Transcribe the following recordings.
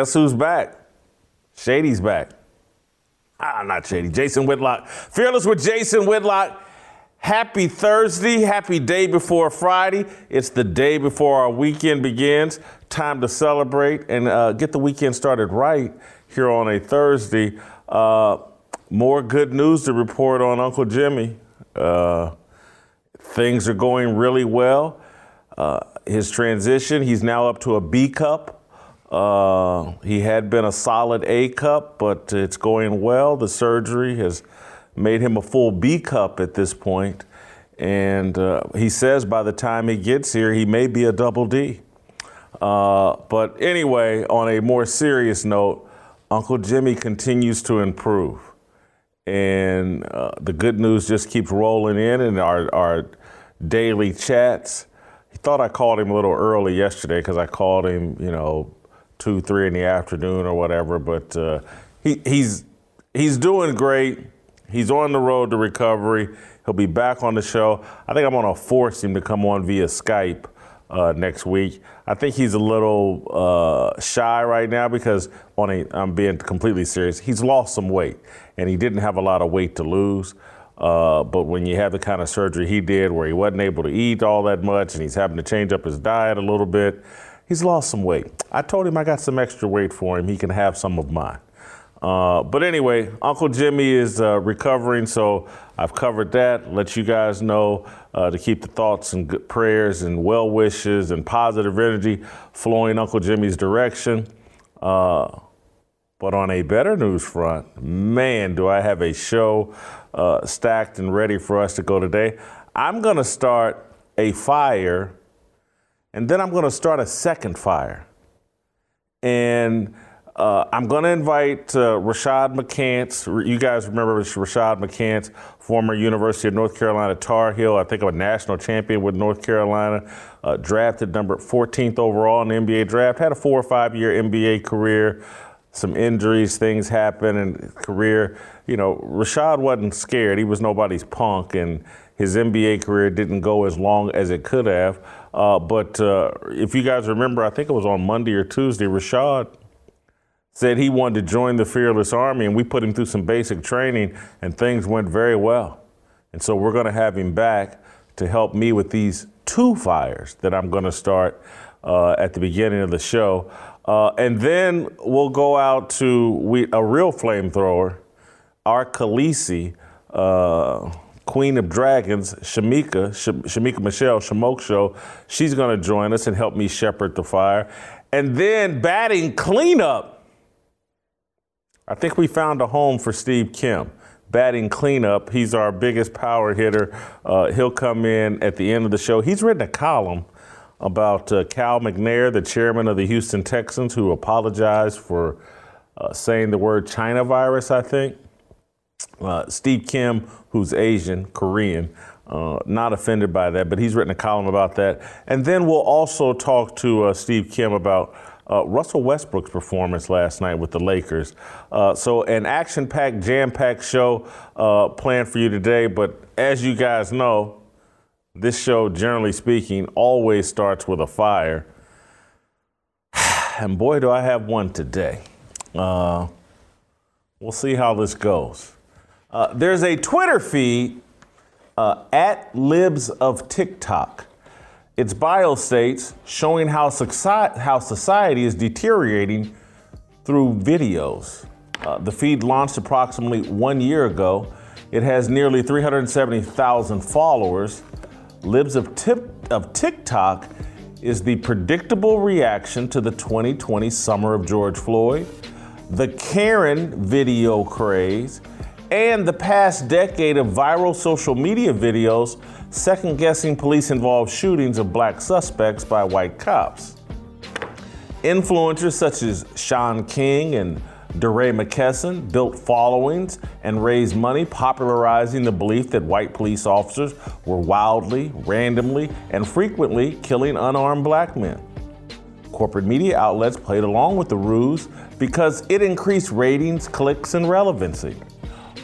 Guess who's back? Shady's back. Ah, not Shady. Jason Whitlock. Fearless with Jason Whitlock. Happy Thursday. Happy day before Friday. It's the day before our weekend begins. Time to celebrate and uh, get the weekend started right here on a Thursday. Uh, more good news to report on Uncle Jimmy. Uh, things are going really well. Uh, his transition, he's now up to a B cup. Uh, he had been a solid A cup, but it's going well. The surgery has made him a full B cup at this point. And uh, he says by the time he gets here, he may be a double D. Uh, but anyway, on a more serious note, Uncle Jimmy continues to improve. And uh, the good news just keeps rolling in in our, our daily chats. He thought I called him a little early yesterday because I called him, you know, two, three in the afternoon or whatever. But uh, he, he's he's doing great. He's on the road to recovery. He'll be back on the show. I think I'm going to force him to come on via Skype uh, next week. I think he's a little uh, shy right now because on a, I'm being completely serious. He's lost some weight, and he didn't have a lot of weight to lose. Uh, but when you have the kind of surgery he did, where he wasn't able to eat all that much, and he's having to change up his diet a little bit, he's lost some weight. I told him I got some extra weight for him. He can have some of mine. Uh, but anyway, Uncle Jimmy is uh, recovering, so I've covered that. Let you guys know uh, to keep the thoughts and good prayers and well wishes and positive energy flowing Uncle Jimmy's direction. Uh, but on a better news front, man, do I have a show uh, stacked and ready for us to go today. I'm going to start a fire and then I'm going to start a second fire. And uh, I'm going to invite uh, Rashad McCants. You guys remember Rashad McCants, former University of North Carolina Tar Heel, I think a national champion with North Carolina, uh, drafted number 14th overall in the NBA draft, had a four or five year NBA career. Some injuries, things happen in career. You know, Rashad wasn't scared. He was nobody's punk, and his NBA career didn't go as long as it could have. Uh, but uh, if you guys remember, I think it was on Monday or Tuesday, Rashad said he wanted to join the Fearless Army, and we put him through some basic training, and things went very well. And so we're going to have him back to help me with these two fires that I'm going to start uh, at the beginning of the show. Uh, and then we'll go out to we, a real flamethrower, our Khaleesi. Queen of Dragons, Shamika, Shamika Michelle Shamoke Show. She's going to join us and help me shepherd the fire. And then batting cleanup. I think we found a home for Steve Kim. Batting cleanup. He's our biggest power hitter. Uh, he'll come in at the end of the show. He's written a column about uh, Cal McNair, the chairman of the Houston Texans, who apologized for uh, saying the word China virus, I think. Uh, Steve Kim, who's Asian, Korean, uh, not offended by that, but he's written a column about that. And then we'll also talk to uh, Steve Kim about uh, Russell Westbrook's performance last night with the Lakers. Uh, so, an action packed, jam packed show uh, planned for you today. But as you guys know, this show, generally speaking, always starts with a fire. And boy, do I have one today. we'll see how this goes. Uh, there's a Twitter feed uh, at Libs of TikTok. Its bio states showing how, society, how society is deteriorating through videos. Uh, the feed launched approximately one year ago. It has nearly 370,000 followers. Libs of, of TikTok is the predictable reaction to the 2020 summer of George Floyd, the Karen video craze, and the past decade of viral social media videos second guessing police involved shootings of black suspects by white cops. Influencers such as Shaun King and DeRay McKesson built followings and raised money popularizing the belief that white police officers were wildly, randomly, and frequently killing unarmed black men. Corporate media outlets played along with the ruse because it increased ratings, clicks, and relevancy.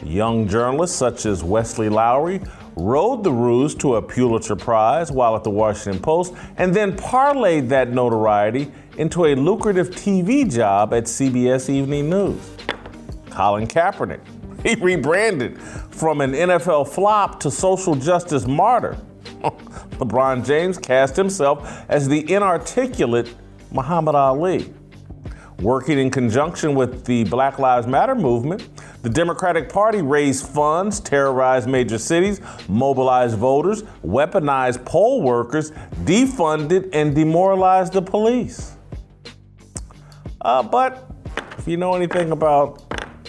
Young journalists such as Wesley Lowery rode the ruse to a Pulitzer Prize while at the Washington Post and then parlayed that notoriety into a lucrative TV job at CBS Evening News. Colin Kaepernick. He rebranded from an NFL flop to social justice martyr. LeBron James cast himself as the inarticulate Muhammad Ali. Working in conjunction with the Black Lives Matter movement, the Democratic Party raised funds, terrorized major cities, mobilized voters, weaponized poll workers, defunded, and demoralized the police. Uh, but if you know anything about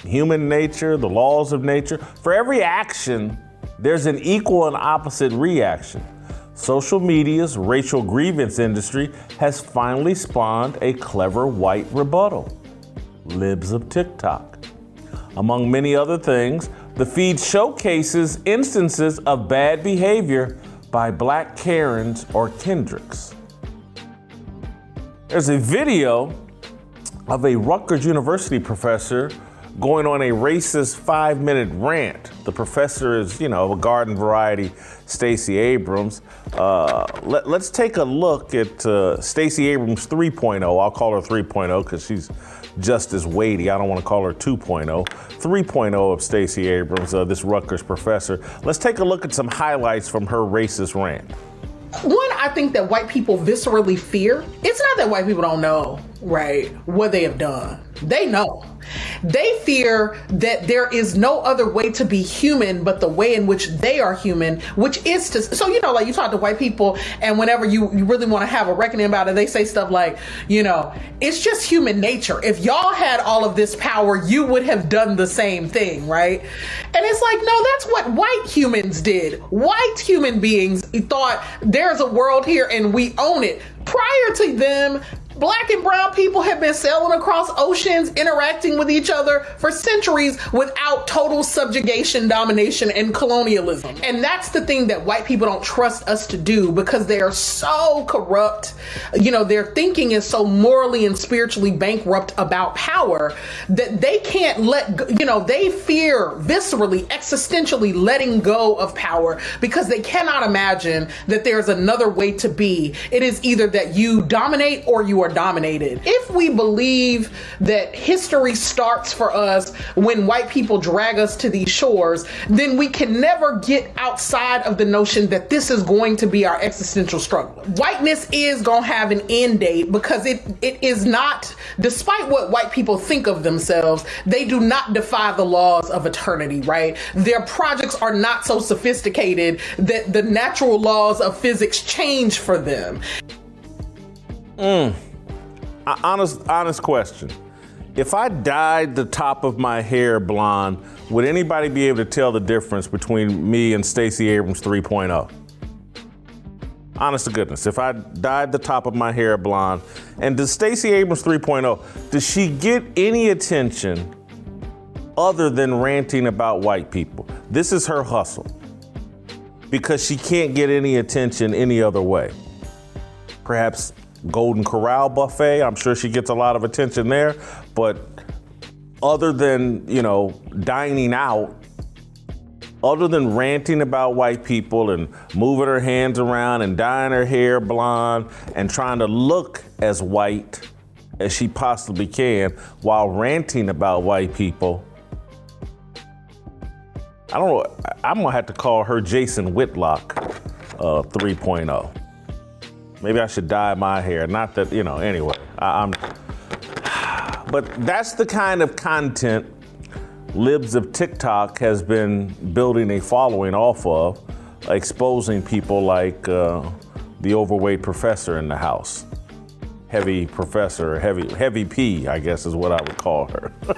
human nature, the laws of nature, for every action, there's an equal and opposite reaction. Social media's racial grievance industry has finally spawned a clever white rebuttal libs of TikTok. Among many other things, the feed showcases instances of bad behavior by black Karens or Kendricks. There's a video of a Rutgers University professor going on a racist five minute rant. The professor is, you know, a garden variety Stacey Abrams. Uh, let, us take a look at uh, Stacey Abrams 3.0. I'll call her 3.0 because she's just as weighty. I don't want to call her 2.0. 3.0 of Stacey Abrams, uh, this Rutgers professor. Let's take a look at some highlights from her racist rant. One, I think that white people viscerally fear. It's not that white people don't know, right, what they have done. They know. They fear that there is no other way to be human but the way in which they are human, which is to. So, you know, like you talk to white people, and whenever you, you really want to have a reckoning about it, they say stuff like, you know, it's just human nature. If y'all had all of this power, you would have done the same thing, right? And it's like, no, that's what white humans did. White human beings thought there's a world here and we own it. Prior to them, Black and brown people have been sailing across oceans, interacting with each other for centuries without total subjugation, domination, and colonialism. And that's the thing that white people don't trust us to do because they are so corrupt. You know, their thinking is so morally and spiritually bankrupt about power that they can't let, you know, they fear viscerally, existentially letting go of power because they cannot imagine that there's another way to be. It is either that you dominate or you are are dominated. If we believe that history starts for us when white people drag us to these shores, then we can never get outside of the notion that this is going to be our existential struggle. Whiteness is going to have an end date because it it is not despite what white people think of themselves, they do not defy the laws of eternity, right? Their projects are not so sophisticated that the natural laws of physics change for them. Mm honest, honest question. If I dyed the top of my hair blonde, would anybody be able to tell the difference between me and Stacey Abrams 3.0? Honest to goodness, if I dyed the top of my hair blonde, and does Stacey Abrams 3.0, does she get any attention other than ranting about white people? This is her hustle because she can't get any attention any other way. Perhaps Golden Corral buffet. I'm sure she gets a lot of attention there. But other than, you know, dining out, other than ranting about white people and moving her hands around and dyeing her hair blonde and trying to look as white as she possibly can while ranting about white people, I don't know. I'm gonna have to call her Jason Whitlock uh, 3.0. Maybe I should dye my hair. Not that, you know, anyway. I, am But that's the kind of content Libs of TikTok has been building a following off of, exposing people like uh, the overweight professor in the house. Heavy professor, heavy, heavy P, I guess is what I would call her.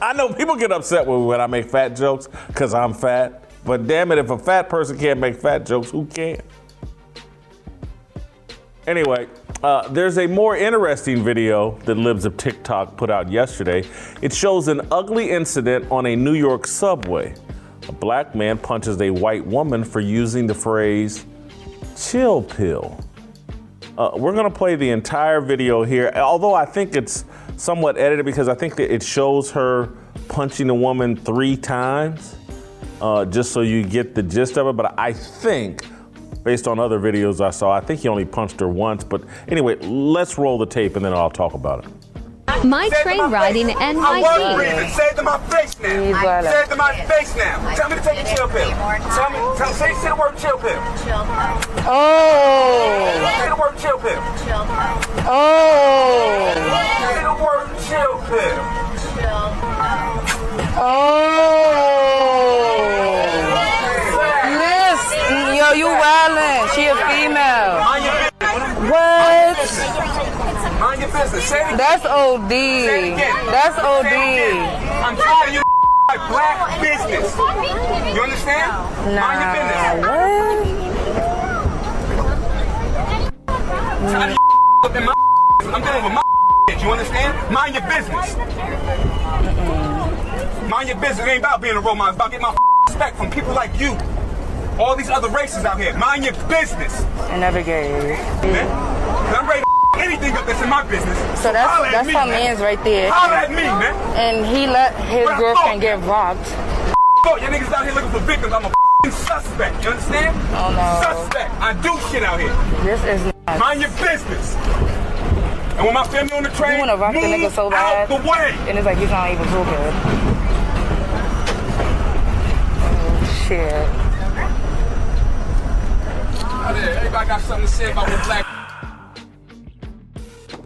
I know people get upset when I make fat jokes because I'm fat, but damn it, if a fat person can't make fat jokes, who can? Anyway, uh, there's a more interesting video that Libs of TikTok put out yesterday. It shows an ugly incident on a New York subway. A black man punches a white woman for using the phrase chill pill. Uh, we're going to play the entire video here, although I think it's somewhat edited because I think that it shows her punching the woman three times, uh, just so you get the gist of it. But I think based on other videos I saw. I think he only punched her once, but anyway, let's roll the tape and then I'll talk about it. My train riding I'm NYC. breathing. Say it to my face now. He's. Say it to my face now. Tell me to take a chill pill. Tell me. Tell, say, say the word chill pill. Chill pill. Oh, Say the word chill pill. oh, Say the word chill pill. oh. Listen, yo, you wildin'. She a female. Mind your business. What? Mind your business. Say it again. That's OD. Say it again. That's Say it again. OD. I'm tired of you black business. You understand? Mind your business. What? Tired of you up in my I'm dealing with my You understand? Mind your business. Mind your business. It ain't about being a role model. It's about getting my respect from people like you. All these other races out here. Mind your business. I never gave. man. I'm ready to anything up that's in my business. So that's holla that's me, her man. man's right there. Holla at me, man. And he let his What girlfriend get robbed. Fuck, y'all niggas out here looking for victims. I'm a suspect. You understand? Oh, no. Suspect. I do shit out here. This is not. Mind your business. And when my family on the train, You wanna rock the nigga so out the way. And it's like he's not even so good. Oh, shit. Everybody got something to say about black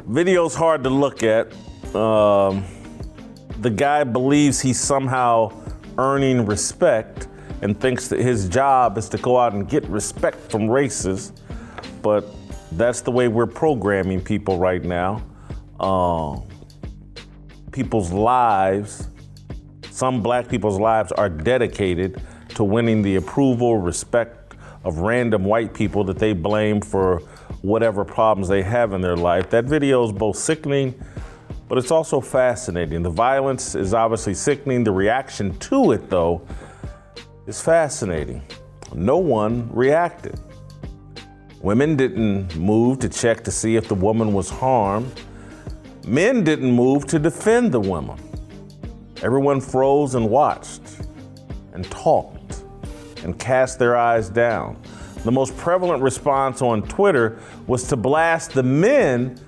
Video's hard to look at. Um, the guy believes he's somehow earning respect and thinks that his job is to go out and get respect from races, but that's the way we're programming people right now. Um, people's lives, some black people's lives are dedicated to winning the approval, respect of random white people that they blame for whatever problems they have in their life. That video is both sickening, but it's also fascinating. The violence is obviously sickening. The reaction to it, though, is fascinating. No one reacted. Women didn't move to check to see if the woman was harmed. Men didn't move to defend the woman. Everyone froze and watched and talked and cast their eyes down. The most prevalent response on Twitter was to blast the men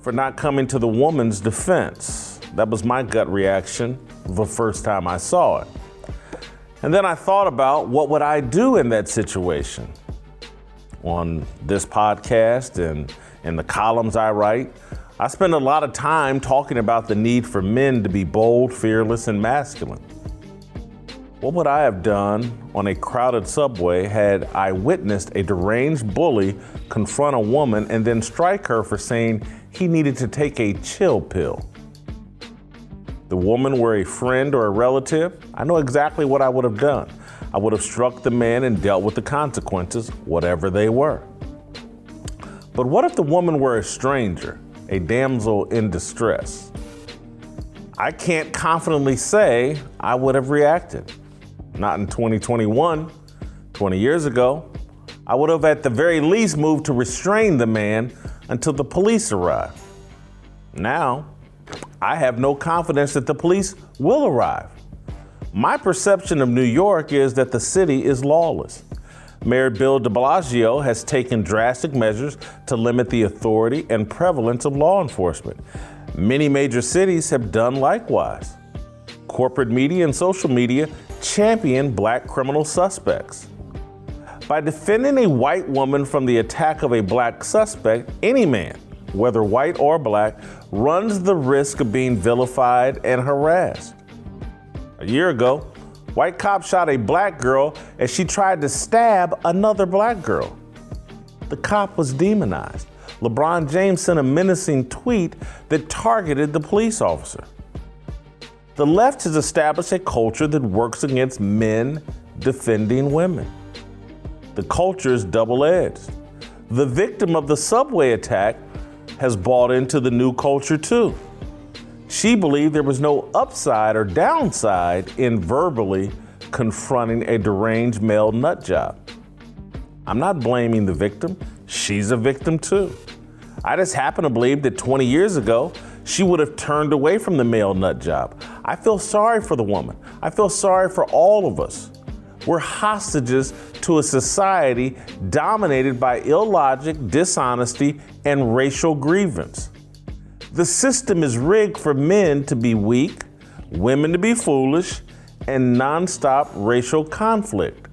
for not coming to the woman's defense. That was my gut reaction the first time I saw it. And then I thought about what would I do in that situation? On this podcast and in the columns I write, I spend a lot of time talking about the need for men to be bold, fearless, and masculine. What would I have done on a crowded subway had I witnessed a deranged bully confront a woman and then strike her for saying he needed to take a chill pill? The woman were a friend or a relative, I know exactly what I would have done. I would have struck the man and dealt with the consequences, whatever they were. But what if the woman were a stranger, a damsel in distress? I can't confidently say I would have reacted. Not in 2021. 20 years ago, I would have at the very least moved to restrain the man until the police arrived. Now, I have no confidence that the police will arrive. My perception of New York is that the city is lawless. Mayor Bill de Blasio has taken drastic measures to limit the authority and prevalence of law enforcement. Many major cities have done likewise. Corporate media and social media champion black criminal suspects. By defending a white woman from the attack of a black suspect, any man, whether white or black, runs the risk of being vilified and harassed. A year ago, white cops shot a black girl as she tried to stab another black girl. The cop was demonized. LeBron James sent a menacing tweet that targeted the police officer. The left has established a culture that works against men defending women. The culture is double edged. The victim of the subway attack has bought into the new culture too. She believed there was no upside or downside in verbally confronting a deranged male nut job. I'm not blaming the victim, she's a victim too. I just happen to believe that 20 years ago, she would have turned away from the male nut job. I feel sorry for the woman. I feel sorry for all of us. We're hostages to a society dominated by illogic, dishonesty, and racial grievance. The system is rigged for men to be weak, women to be foolish, and nonstop racial conflict.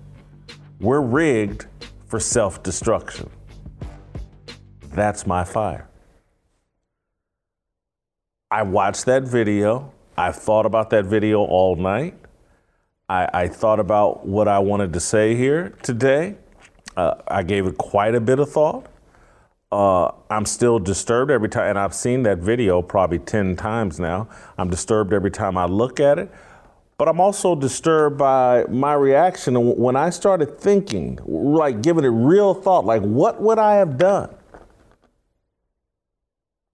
We're rigged for self destruction. That's my fire. I watched that video. I thought about that video all night. I, I thought about what I wanted to say here today. Uh, I gave it quite a bit of thought. Uh, I'm still disturbed every time, and I've seen that video probably 10 times now. I'm disturbed every time I look at it. But I'm also disturbed by my reaction when I started thinking, like giving it real thought, like, what would I have done?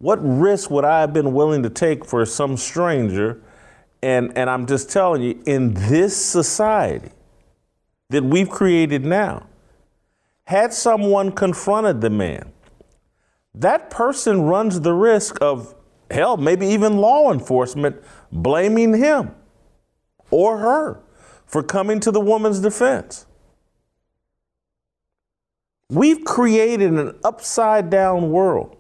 What risk would I have been willing to take for some stranger? And, and I'm just telling you, in this society that we've created now, had someone confronted the man, that person runs the risk of, hell, maybe even law enforcement blaming him or her for coming to the woman's defense. We've created an upside down world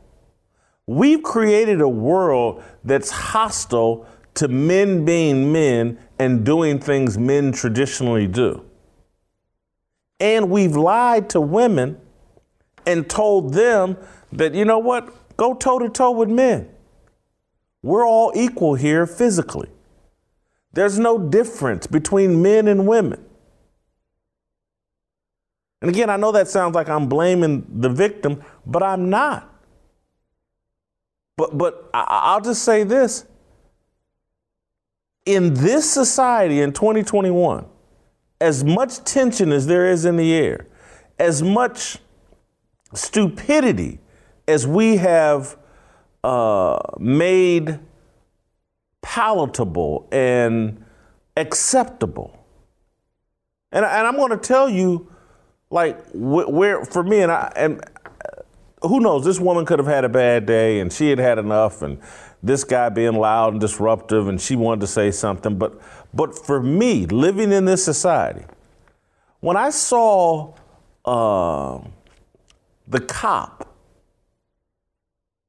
We've created a world that's hostile to men being men and doing things men traditionally do. And we've lied to women and told them that, you know what, go toe to toe with men. We're all equal here physically. There's no difference between men and women. And again, I know that sounds like I'm blaming the victim, but I'm not. But but I'll just say this. In this society in 2021, as much tension as there is in the air, as much stupidity as we have uh, made palatable and acceptable. And, and I'm going to tell you, like, where, for me, and I, and who knows? This woman could have had a bad day and she had had enough, and this guy being loud and disruptive, and she wanted to say something. But, but for me, living in this society, when I saw uh, the cop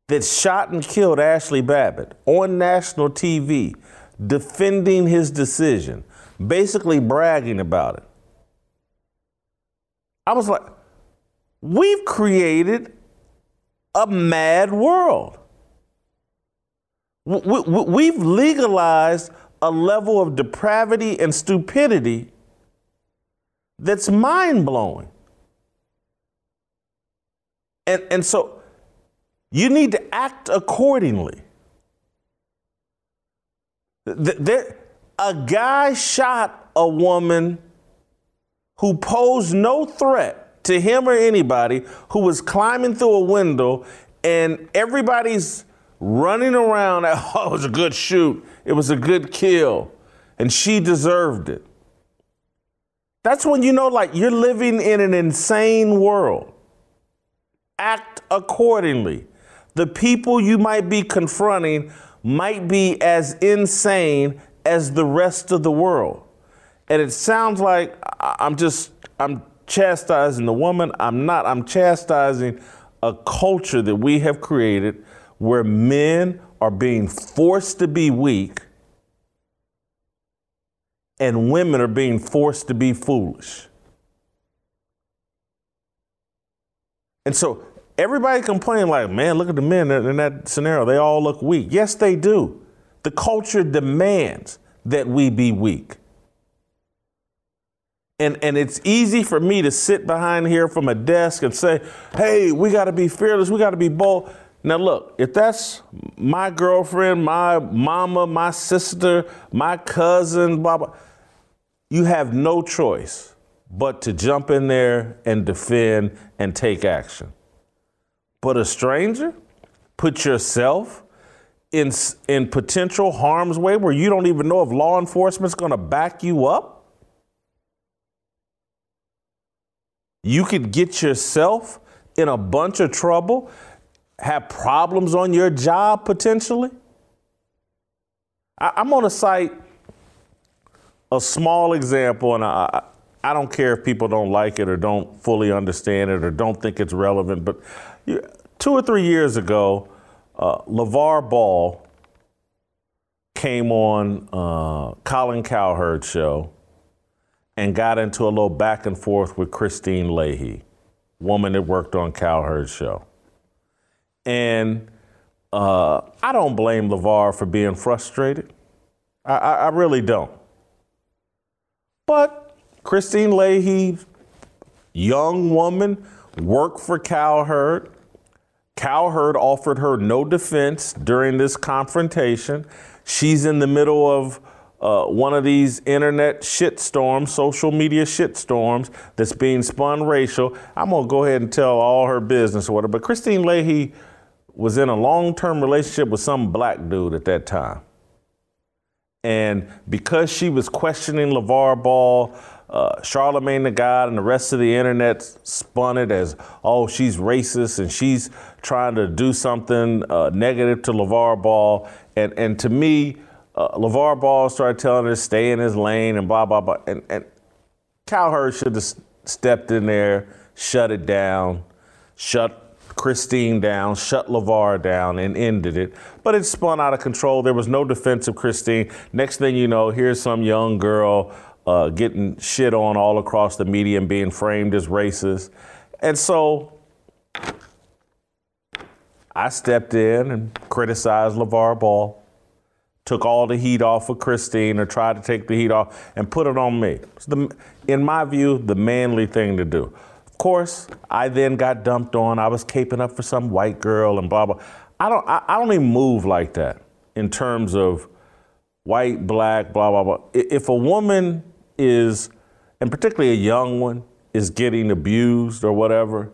that shot and killed Ashley Babbitt on national TV defending his decision, basically bragging about it, I was like, we've created a mad world. We've legalized a level of depravity and stupidity that's mind blowing. And, and so you need to act accordingly. There, a guy shot a woman who posed no threat to him or anybody who was climbing through a window and everybody's running around. Oh, it was a good shoot. It was a good kill. And she deserved it. That's when you know, like, you're living in an insane world. Act accordingly. The people you might be confronting might be as insane as the rest of the world. And it sounds like I'm just, I'm chastising the woman. I'm not. I'm chastising a culture that we have created where men are being forced to be weak and women are being forced to be foolish. And so everybody complaining like, man, look at the men in that scenario. They all look weak. Yes, they do. The culture demands that we be weak. And, and it's easy for me to sit behind here from a desk and say, hey, we got to be fearless, we got to be bold. Now, look, if that's my girlfriend, my mama, my sister, my cousin, blah, blah, you have no choice but to jump in there and defend and take action. But a stranger, put yourself in, in potential harm's way where you don't even know if law enforcement's going to back you up You could get yourself in a bunch of trouble, have problems on your job potentially. I, am going to cite a small example, and I, I don't care if people don't like it or don't fully understand it or don't think it's relevant, but two or three years ago, uh, LeVar Ball came on uh, Colin Cowherd's show and got into a little back and forth with Kristine Leahy, woman that worked on Cowherd's show. And uh, I don't blame LeVar for being frustrated. I, I, I really don't. But Kristine Leahy, young woman, worked for Cowherd. Cowherd offered her no defense during this confrontation. She's in the middle of uh, one of these internet shitstorms, social media shitstorms that's being spun racial. I'm gonna go ahead and tell all her business or whatever. But Kristine Leahy was in a long-term relationship with some black dude at that time. And because she was questioning LeVar Ball, uh, Charlemagne the God and the rest of the internet spun it as, oh, she's racist and she's trying to do something uh, negative to LeVar Ball. And, and to me, uh, LeVar Ball started telling her to stay in his lane and blah, blah, blah. And, and Cowherd should have stepped in there, shut it down, shut Kristine down, shut LeVar down, and ended it. But it spun out of control. There was no defense of Kristine. Next thing you know, here's some young girl uh, getting shit on all across the media and being framed as racist. And so I stepped in and criticized LeVar Ball, took all the heat off of Kristine or tried to take the heat off and put it on me. It's the, in my view, the manly thing to do. Of course, I then got dumped on. I was caping up for some white girl and blah blah. I don't I, I don't even move like that in terms of white, black, blah blah blah. If a woman is, and particularly a young one, is getting abused or whatever,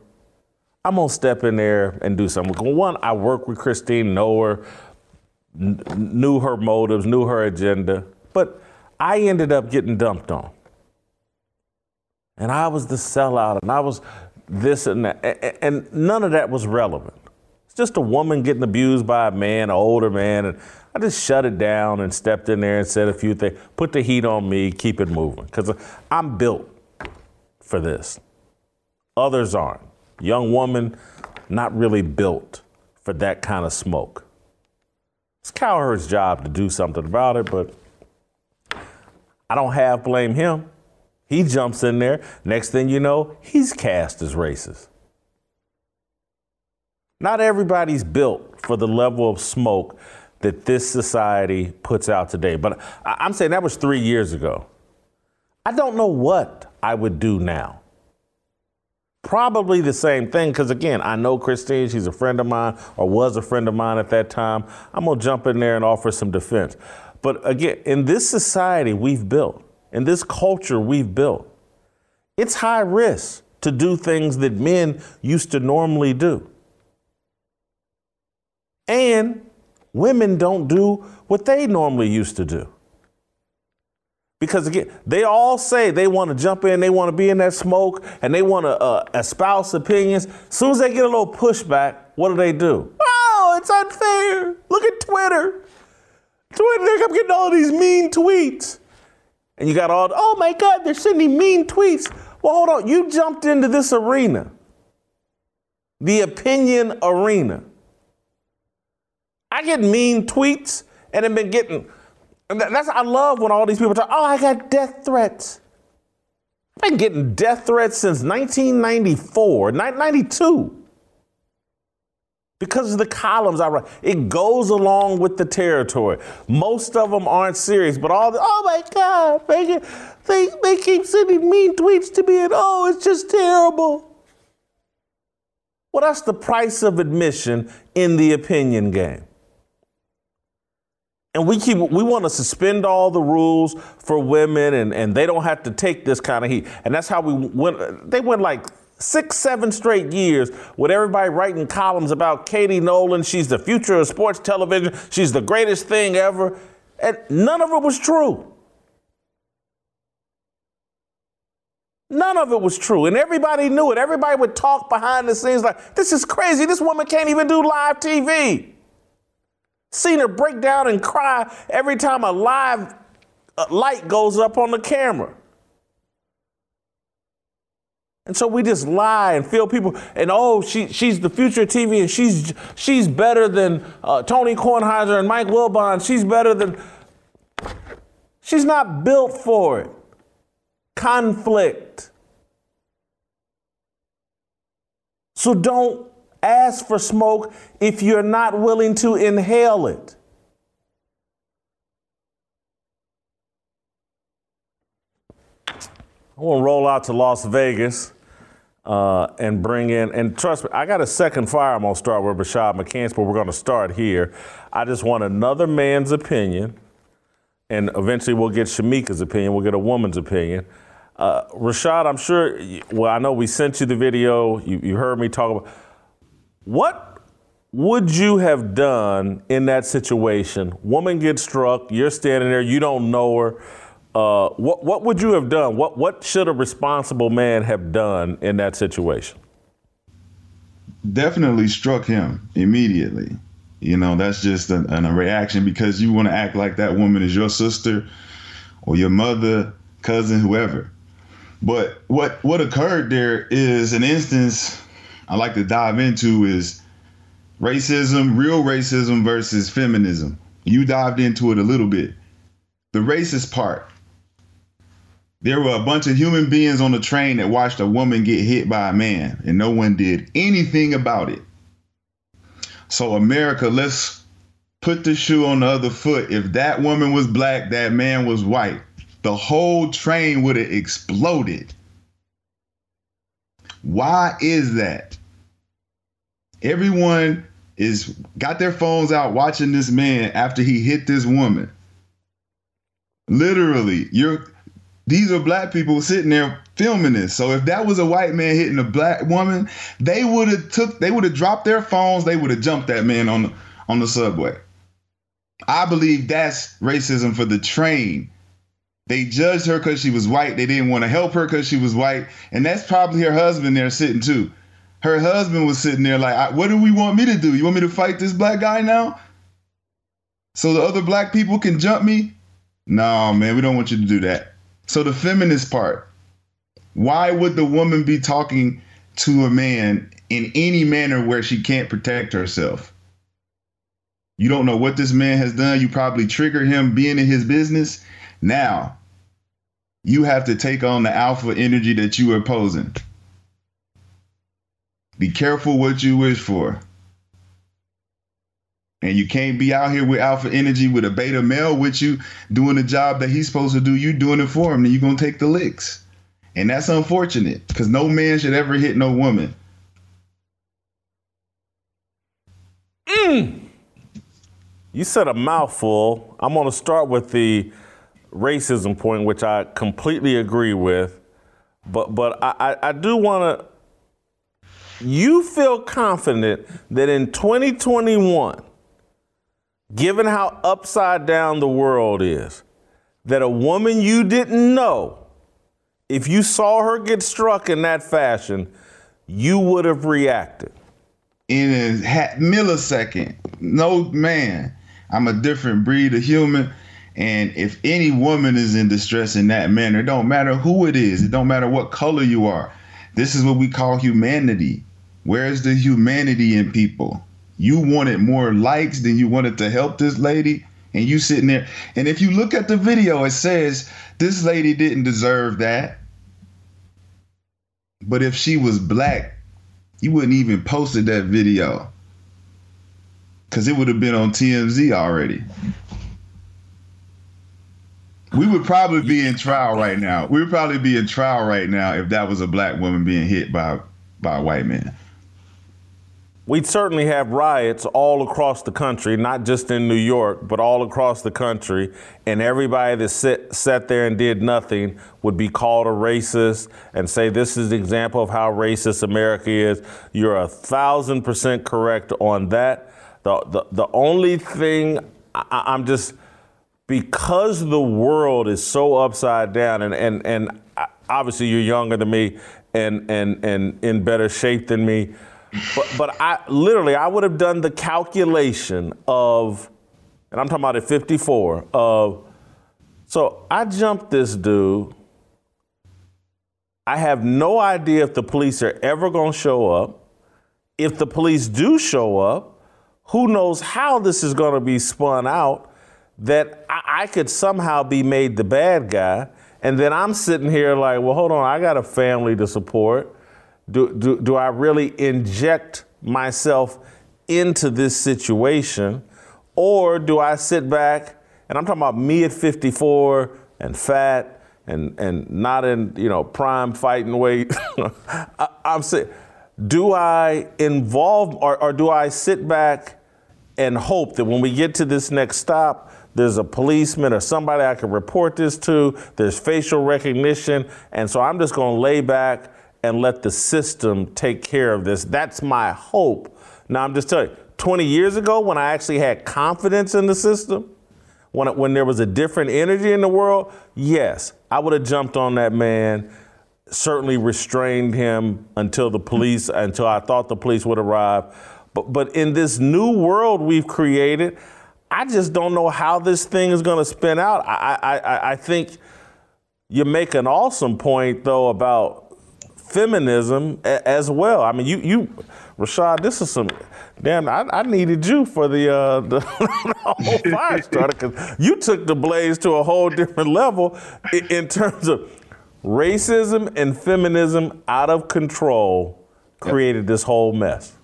I'm gonna step in there and do something. One, I work with Kristine, know her, n- knew her motives, knew her agenda, but I ended up getting dumped on. And I was the sellout, and I was this and that, and none of that was relevant. It's just a woman getting abused by a man, an older man, and I just shut it down and stepped in there and said a few things, put the heat on me, keep it moving, because I'm built for this. Others aren't. Young woman, not really built for that kind of smoke. It's Cowherd's job to do something about it, but I don't have blame him. He jumps in there. Next thing you know, he's cast as racist. Not everybody's built for the level of smoke that this society puts out today. But I'm saying that was three years ago. I don't know what I would do now. Probably the same thing, because again, I know Kristine she's a friend of mine or was a friend of mine at that time. I'm going to jump in there and offer some defense. But again, in this society we've built, in this culture we've built, it's high risk to do things that men used to normally do. And women don't do what they normally used to do. Because again, they all say they want to jump in, they want to be in that smoke, and they want to uh, espouse opinions. As soon as they get a little pushback, what do they do? Oh, it's unfair. Look at Twitter. Twitter, I'm getting all these mean tweets. And you got all, oh my God, they're sending mean tweets. Well, hold on. You jumped into this arena, the opinion arena. I get mean tweets and I've been getting, and that's, I love when all these people talk, oh, I got death threats. I've been getting death threats since 1994, 92. Because of the columns I write, it goes along with the territory. Most of them aren't serious, but all the, oh my God, they, they, they keep sending mean tweets to me and oh, it's just terrible. Well, that's the price of admission in the opinion game. And we keep we want to suspend all the rules for women and, and they don't have to take this kind of heat. And that's how we went they went like six, seven straight years with everybody writing columns about Katie Nolan. She's the future of sports television. She's the greatest thing ever. And none of it was true. None of it was true. And everybody knew it. Everybody would talk behind the scenes like, this is crazy. This woman can't even do live TV. Seen her break down and cry every time a live uh, light goes up on the camera. And so we just lie and feel people, and oh, she, she's the future of TV, and she's she's better than uh, Tony Kornheiser and Mike Wilbon. She's better than. She's not built for it. Conflict. So don't ask for smoke if you're not willing to inhale it. I want to roll out to Las Vegas uh, and bring in, and trust me, I got a second fire I'm going to start with Rashad McCants, but we're going to start here. I just want another man's opinion, and eventually we'll get Shamika's opinion, we'll get a woman's opinion. Uh, Rashad, I'm sure, well, I know we sent you the video, you, you heard me talk about. What would you have done in that situation? Woman gets struck, you're standing there, you don't know her uh, what what would you have done? What what should a responsible man have done in that situation? Definitely struck him immediately. You know, that's just a, a reaction because you want to act like that woman is your sister or your mother, cousin, whoever. But what what occurred there is an instance I like to dive into is racism, real racism versus feminism. You dived into it a little bit. The racist part there were a bunch of human beings on the train that watched a woman get hit by a man, and no one did anything about it. So, America, let's put the shoe on the other foot. If that woman was black, that man was white, the whole train would have exploded. Why is that? Everyone is got their phones out watching this man after he hit this woman. Literally, you're these are black people sitting there filming this. So if that was a white man hitting a black woman, they would have took they would have dropped their phones, they would have jumped that man on the on the subway. I believe that's racism for the train. They judged her because she was white. They didn't want to help her because she was white. And that's probably her husband there sitting too. Her husband was sitting there like, what do we want me to do? You want me to fight this black guy now? So the other black people can jump me? No, man, we don't want you to do that. So the feminist part, why would the woman be talking to a man in any manner where she can't protect herself? You don't know what this man has done. You probably trigger him being in his business. Now, you have to take on the alpha energy that you are opposing. Be careful what you wish for. And you can't be out here with alpha energy with a beta male with you doing the job that he's supposed to do. You doing it for him, then you're gonna take the licks. And that's unfortunate because no man should ever hit no woman. Mm. You said a mouthful. I'm gonna start with the racism point, which I completely agree with. But but I, I, I do wanna you feel confident that in 2021 given how upside down the world is, that a woman you didn't know, if you saw her get struck in that fashion, you would have reacted. In a millisecond. No, man, I'm a different breed of human. And if any woman is in distress in that manner, it don't matter who it is, it don't matter what color you are. This is what we call humanity. Where's the humanity in people? you wanted more likes than you wanted to help this lady and you sitting there. And if you look at the video it says this lady didn't deserve that. But if she was black you wouldn't even posted that video. Because it would have been on tmz already. We would probably be in trial right now. We would probably be in trial right now if that was a black woman being hit by by a white man we certainly have riots all across the country, not just in New York, but all across the country. And everybody that sit, sat there and did nothing would be called a racist and say, This is the example of how racist America is. You're a thousand percent correct on that. The, the, the only thing I, I'm just, because the world is so upside down, and, and, and uh, obviously you're younger than me and, and, and in better shape than me but but I literally I would have done the calculation of, and I'm talking about at 54 of. So I jumped this dude. I have no idea if the police are ever going to show up. If the police do show up, who knows how this is going to be spun out that I, I could somehow be made the bad guy. And then I'm sitting here like, well, hold on, I got a family to support. Do, do, do I really inject myself into this situation? Or do I sit back and I'm talking about me at 54 and fat and, and not in, you know, prime fighting weight. I, I'm saying, do I involve or, or do I sit back and hope that when we get to this next stop, there's a policeman or somebody I can report this to, there's facial recognition, and so I'm just going to lay back and let the system take care of this. That's my hope. Now, I'm just telling you, 20 years ago, when I actually had confidence in the system, when, when there was a different energy in the world, yes, I would have jumped on that man, certainly restrained him until the police, until I thought the police would arrive. But, but in this new world we've created, I just don't know how this thing is going to spin out. I, I, I think you make an awesome point, though, about feminism a, as well. I mean, you, you, Rashad, this is some Damn, I, I needed you for the, uh, the whole fire starter because you took the blaze to a whole different level in, in terms of racism and feminism out of control created this whole mess.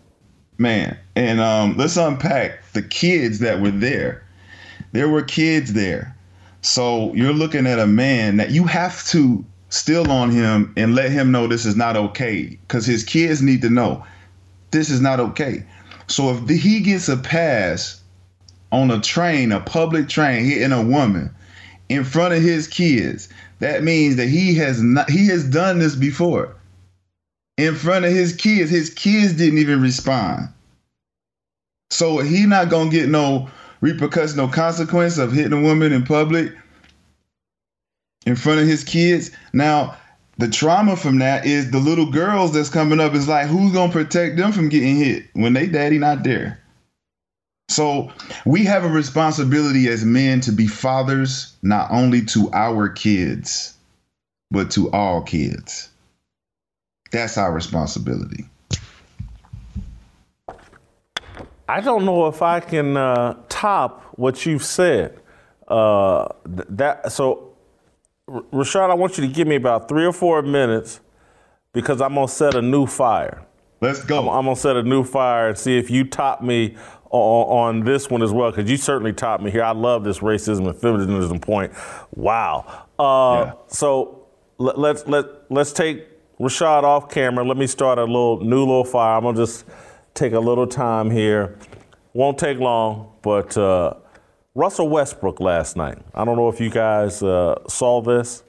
Man, and um, let's unpack the kids that were there. There were kids there. So you're looking at a man that you have to still on him and let him know this is not okay because his kids need to know this is not okay. So if he gets a pass on a train, a public train, hitting a woman in front of his kids, that means that he has not he has done this before. In front of his kids, his kids didn't even respond. So he not gonna get no repercussion, no consequence of hitting a woman in public in front of his kids. Now, the trauma from that is the little girls that's coming up is like who's gonna protect them from getting hit when they daddy not there? So we have a responsibility as men to be fathers not only to our kids but to all kids. That's our responsibility. I don't know if i can uh, top what you've said. Uh, that so Rashad, I want you to give me about three or four minutes because I'm gonna set a new fire. Let's go. I'm, I'm gonna set a new fire and see if you top me on, on this one as well because you certainly topped me here. I love this racism and feminism point. Wow. Uh, yeah. So let, let's let let's take Rashad off camera. Let me start a little new little fire. I'm gonna just take a little time here. Won't take long, but. Uh, Russell Westbrook last night. I don't know if you guys uh, saw this.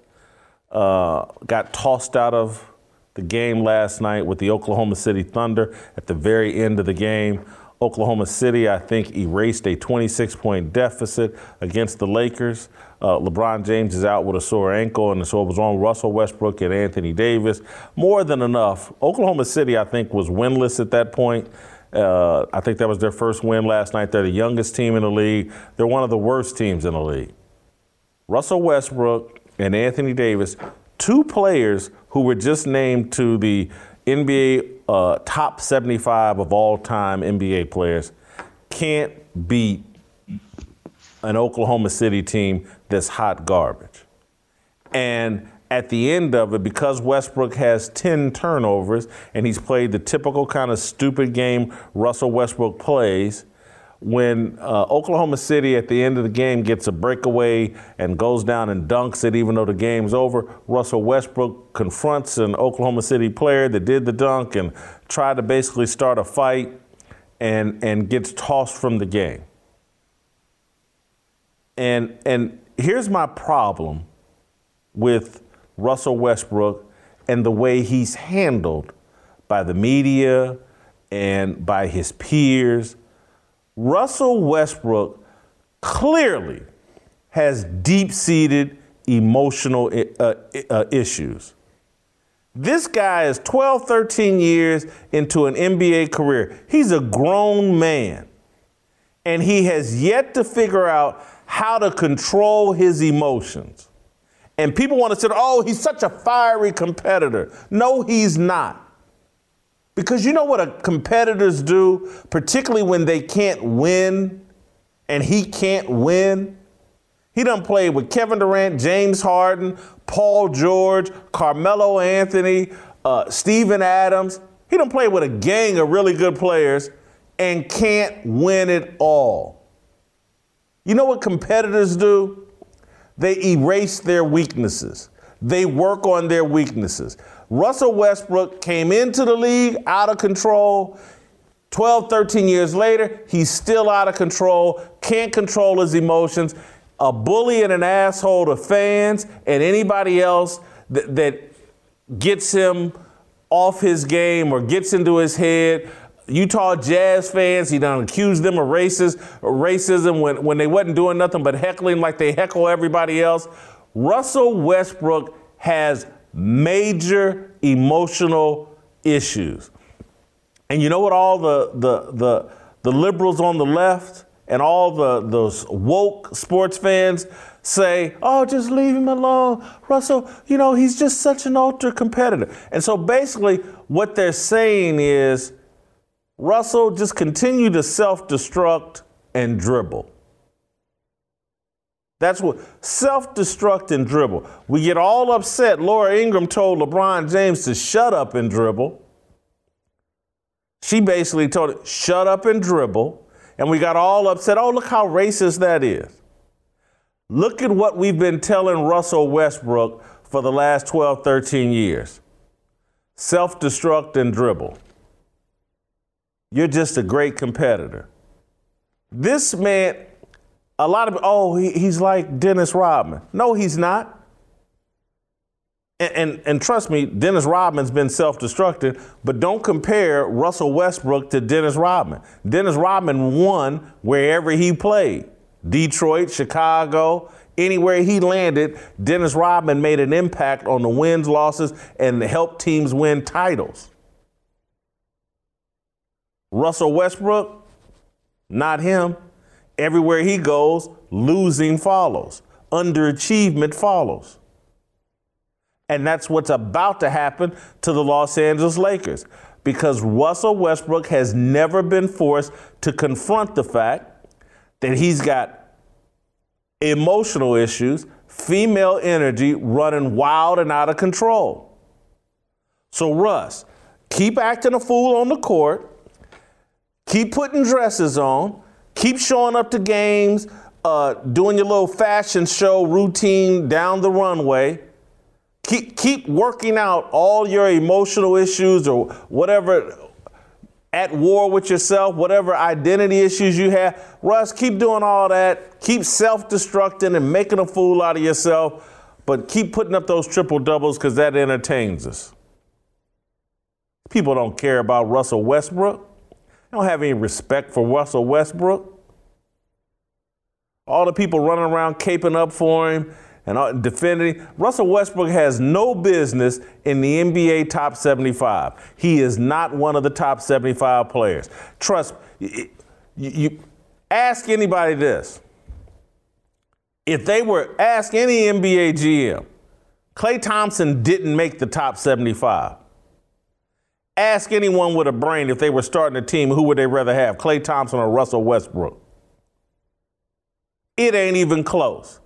Uh, got tossed out of the game last night with the Oklahoma City Thunder at the very end of the game. Oklahoma City, I think, erased a 26 point deficit against the Lakers. Uh, LeBron James is out with a sore ankle, and so it was on Russell Westbrook and Anthony Davis. More than enough. Oklahoma City, I think, was winless at that point. Uh, I think that was their first win last night. They're the youngest team in the league. They're one of the worst teams in the league. Russell Westbrook and Anthony Davis, two players who were just named to the NBA uh, top 75 of all time NBA players, can't beat an Oklahoma City team that's hot garbage. And at the end of it, because Westbrook has 10 turnovers and he's played the typical kind of stupid game Russell Westbrook plays, when uh, Oklahoma City at the end of the game gets a breakaway and goes down and dunks it, even though the game's over, Russell Westbrook confronts an Oklahoma City player that did the dunk and tried to basically start a fight and, and gets tossed from the game. And, and here's my problem with Russell Westbrook and the way he's handled by the media and by his peers. Russell Westbrook clearly has deep seated emotional uh, uh, issues. This guy is 12, 13 years into an NBA career. He's a grown man. And he has yet to figure out how to control his emotions. And people want to say, oh, he's such a fiery competitor. No, he's not. Because you know what a competitors do, particularly when they can't win and he can't win? He done played with Kevin Durant, James Harden, Paul George, Carmelo Anthony, uh, Steven Adams. He done played with a gang of really good players and can't win it all. You know what competitors do? They erase their weaknesses. They work on their weaknesses. Russell Westbrook came into the league out of control. 12, 13 years later, he's still out of control, can't control his emotions, a bully and an asshole to fans and anybody else that, that gets him off his game or gets into his head. Utah Jazz fans, he done accused them of racist, racism when, when they wasn't doing nothing but heckling like they heckle everybody else. Russell Westbrook has major emotional issues. And you know what all the, the, the, the liberals on the left and all the those woke sports fans say, oh, just leave him alone. Russell, you know, he's just such an ultra competitor. And so basically, what they're saying is, Russell, just continue to self destruct and dribble. That's what self destruct and dribble. We get all upset. Laura Ingraham told LeBron James to shut up and dribble. She basically told him, shut up and dribble. And we got all upset. Oh, look how racist that is. Look at what we've been telling Russell Westbrook for the last 12, 13 years self destruct and dribble. You're just a great competitor. This man, a lot of, oh, he, he's like Dennis Rodman. No, he's not. And, and, and, trust me, Dennis Rodman's been self destructive, but don't compare Russell Westbrook to Dennis Rodman. Dennis Rodman won wherever he played Detroit, Chicago, anywhere he landed. Dennis Rodman made an impact on the wins, losses, and helped teams win titles. Russell Westbrook, not him. Everywhere he goes, losing follows, underachievement follows. And that's what's about to happen to the Los Angeles Lakers because Russell Westbrook has never been forced to confront the fact that he's got emotional issues, female energy running wild and out of control. So, Russ, keep acting a fool on the court Keep putting dresses on. Keep showing up to games, uh, doing your little fashion show routine down the runway. Keep, keep working out all your emotional issues or whatever at war with yourself, whatever identity issues you have. Russ, keep doing all that. Keep self destructing and making a fool out of yourself, but keep putting up those triple doubles because that entertains us. People don't care about Russell Westbrook don't have any respect for Russell Westbrook. All the people running around caping up for him and uh, defending. Russell Westbrook has no business in the NBA top 75. He is not one of the top 75 players. Trust you, you ask anybody this. If they were ask any NBA GM, Klay Thompson didn't make the top 75. Ask anyone with a brain if they were starting a team, who would they rather have, Klay Thompson or Russell Westbrook? It ain't even close.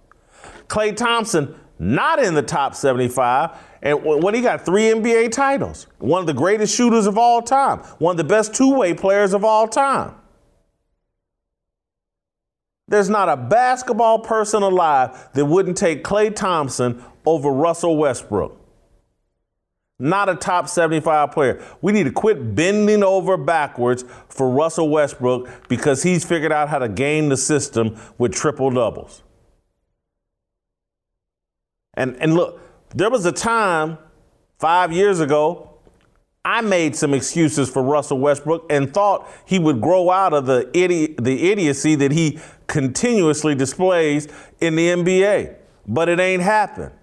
Klay Thompson, not in the top 75. And when he got three NBA titles, one of the greatest shooters of all time, one of the best two way players of all time. There's not a basketball person alive that wouldn't take Klay Thompson over Russell Westbrook not a top 75 player. We need to quit bending over backwards for Russell Westbrook because he's figured out how to game the system with triple doubles. And, and look, there was a time five years ago, I made some excuses for Russell Westbrook and thought he would grow out of the, idi- the idiocy that he continuously displays in the NBA. But it ain't happened.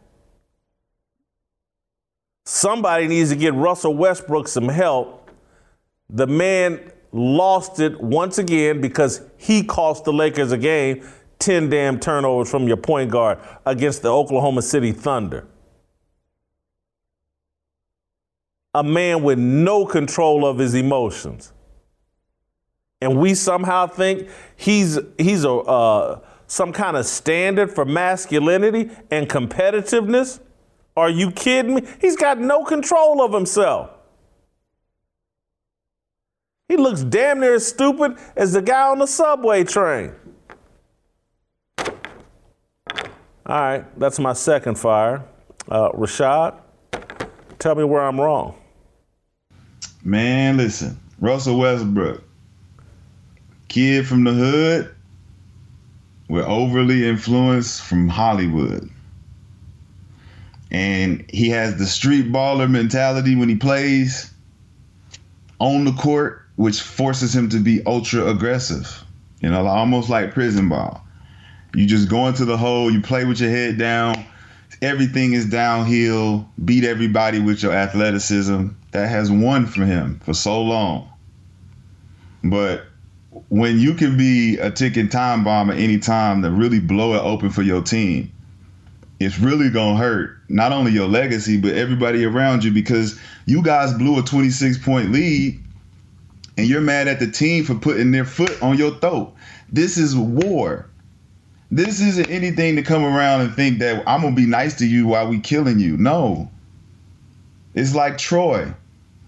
Somebody needs to get Russell Westbrook some help. The man lost it once again because he cost the Lakers a game 10 damn turnovers from your point guard against the Oklahoma City Thunder. A man with no control of his emotions. And we somehow think he's he's a uh, some kind of standard for masculinity and competitiveness? Are you kidding me? He's got no control of himself. He looks damn near as stupid as the guy on the subway train. All right, that's my second fire. Uh, Rashad, tell me where I'm wrong. Man, listen, Russell Westbrook, kid from the hood, we're overly influenced from Hollywood. And he has the street baller mentality when he plays on the court, which forces him to be ultra aggressive. You know, almost like prison ball. You just go into the hole, you play with your head down, everything is downhill, beat everybody with your athleticism. That has won for him for so long. But when you can be a ticking time bomb at any time to really blow it open for your team, it's really gonna hurt not only your legacy but everybody around you because you guys blew a 26 point lead and you're mad at the team for putting their foot on your throat. This is war. This isn't anything to come around and think that I'm gonna be nice to you while we killing you. No. It's like Troy.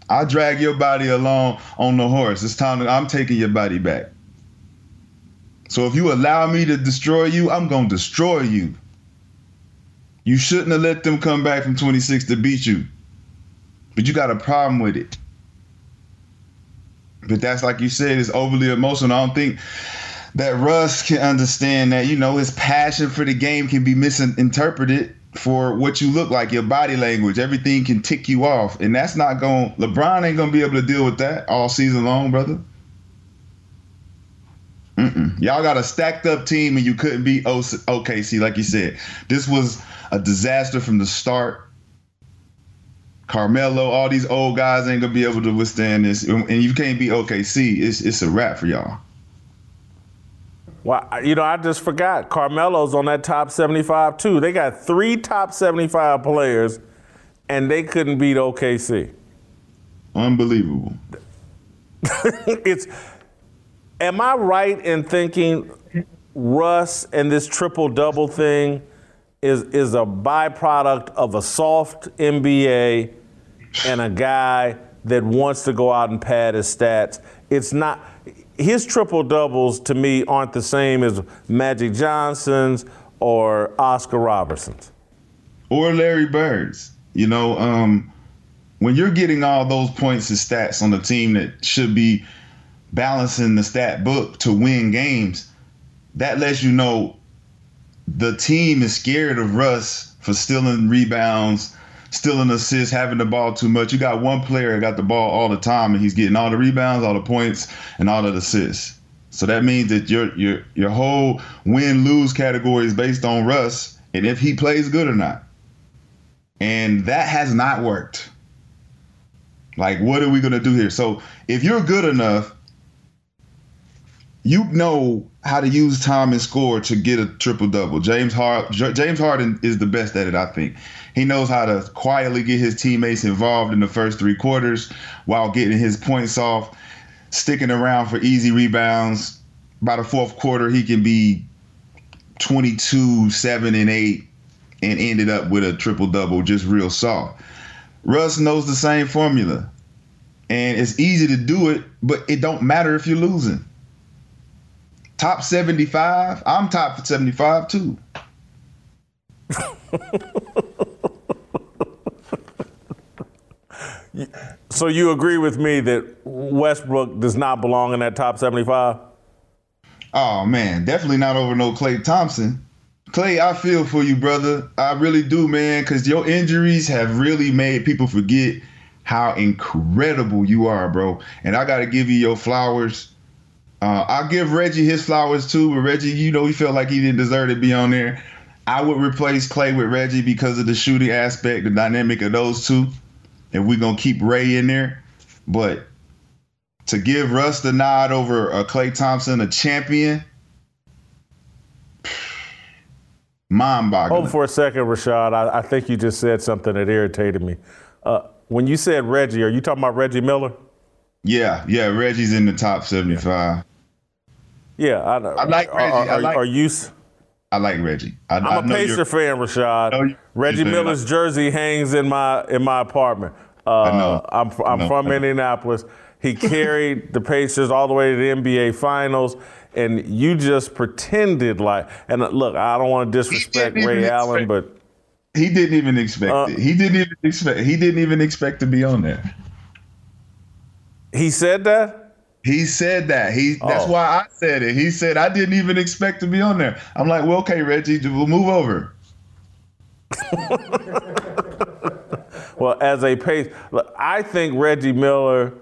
I drag your body along on the horse. It's time that I'm taking your body back. So if you allow me to destroy you, I'm to destroy you. You shouldn't have let them come back from 26 to beat you. But you got a problem with it. But that's like you said, it's overly emotional. I don't think that Russ can understand that, you know, his passion for the game can be misinterpreted for what you look like, your body language, everything can tick you off. And that's not going LeBron ain't gonna be able to deal with that all season long, brother. Mm-mm. Y'all got a stacked up team and you couldn't beat OKC, like you said. This was a disaster from the start. Carmelo, all these old guys ain't gonna be able to withstand this, and you can't beat OKC. It's it's a wrap for y'all. Well, you know, I just forgot Carmelo's on that top 75 too. They got three top 75 players, and they couldn't beat OKC. Unbelievable. it's. Am I right in thinking Russ and this triple double thing is is a byproduct of a soft NBA and a guy that wants to go out and pad his stats? It's not his triple doubles to me aren't the same as Magic Johnson's or Oscar Robertson's. Or Larry Bird's. You know, um, when you're getting all those points and stats on the team that should be balancing the stat book to win games, that lets you know the team is scared of Russ for stealing rebounds, stealing assists, having the ball too much. You got one player that got the ball all the time, and he's getting all the rebounds, all the points, and all the assists. So that means that your your your whole win lose category is based on Russ and if he plays good or not. And that has not worked. Like, what are we gonna do here? So if you're good enough, you know how to use time and score to get a triple double. James Hard James Harden is the best at it, I think. He knows how to quietly get his teammates involved in the first three quarters while getting his points off, sticking around for easy rebounds. By the fourth quarter, he can be 22, 7, and 8 and ended up with a triple double just real soft. Russ knows the same formula. And it's easy to do it, but it don't matter if you're losing. Top 75, I'm top 75 too. So you agree with me that Westbrook does not belong in that top 75? Oh man, definitely not over no Klay Thompson. Klay, I feel for you, brother. I really do, man, because your injuries have really made people forget how incredible you are, bro. And I got to give you your flowers. Uh, I'll give Reggie his flowers too, but Reggie, you know, he felt like he didn't deserve to be on there. I would replace Klay with Reggie because of the shooting aspect, the dynamic of those two if we're gonna keep Ray in there. But to give Russ the nod over a Klay Thompson, a champion, Mind boggling. Hold for a second, Rashad. I, I think you just said something that irritated me. Uh, when you said Reggie, are you talking about Reggie Miller? Yeah, yeah. Reggie's in the top 75. Yeah, I, I like are, Reggie. I Are, like- are you? I like Reggie. I, I'm I a know Pacer fan, Rashad. Reggie Miller's jersey hangs in my in my apartment. Uh, I know. I'm I I'm know. from Indianapolis. He carried the Pacers all the way to the NBA Finals, and you just pretended like. And uh, look, I don't want to disrespect Ray Allen, expect- but He didn't even expect Uh, it. He didn't even expect. He didn't even expect to be on there. he said that. He said that. He. That's Oh. why I said it. He said I didn't even expect to be on there. I'm like, well, okay, Reggie, we'll move over. Well, as a pace, look, I think Reggie Miller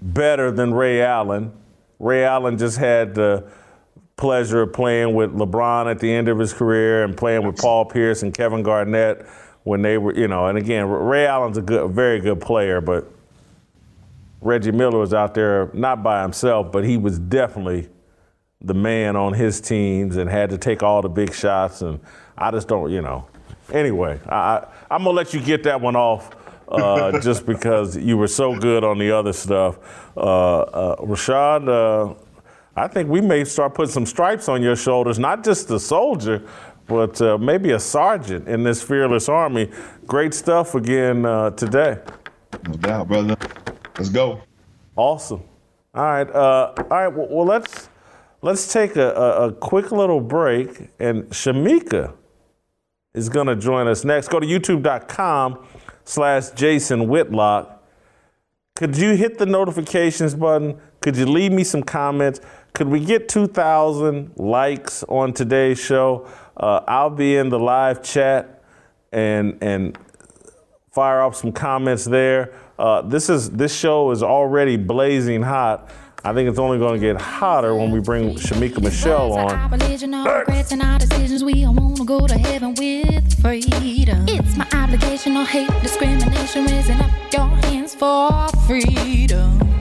better than Ray Allen. Ray Allen just had the pleasure of playing with LeBron at the end of his career and playing with Paul Pierce and Kevin Garnett when they were, you know. And again, Ray Allen's a good, a very good player, but Reggie Miller was out there not by himself, but he was definitely the man on his teams and had to take all the big shots. And I just don't, you know. Anyway, I, I, I'm gonna let you get that one off uh, just because you were so good on the other stuff. Uh, uh, Rashad, uh, I think we may start putting some stripes on your shoulders, not just a soldier, but uh, maybe a sergeant in this fearless army. Great stuff again uh, today. No doubt, brother. Let's go. Awesome. All right. Uh, all right. Well, well, let's let's take a, a, a quick little break, and Shamika is going to join us next. Go to YouTube.com/slash Jason Whitlock. Could you hit the notifications button? Could you leave me some comments? Could we get 2,000 likes on today's show? Uh, I'll be in the live chat and and fire off some comments there. Uh, this is this show is already blazing hot. I think it's only going to get hotter when we bring Shamika Michelle on. Our religion, our regrets, and our decisions. We all wanna go to heaven with freedom. It's my obligation, no hate, discrimination, raising up your hands for freedom.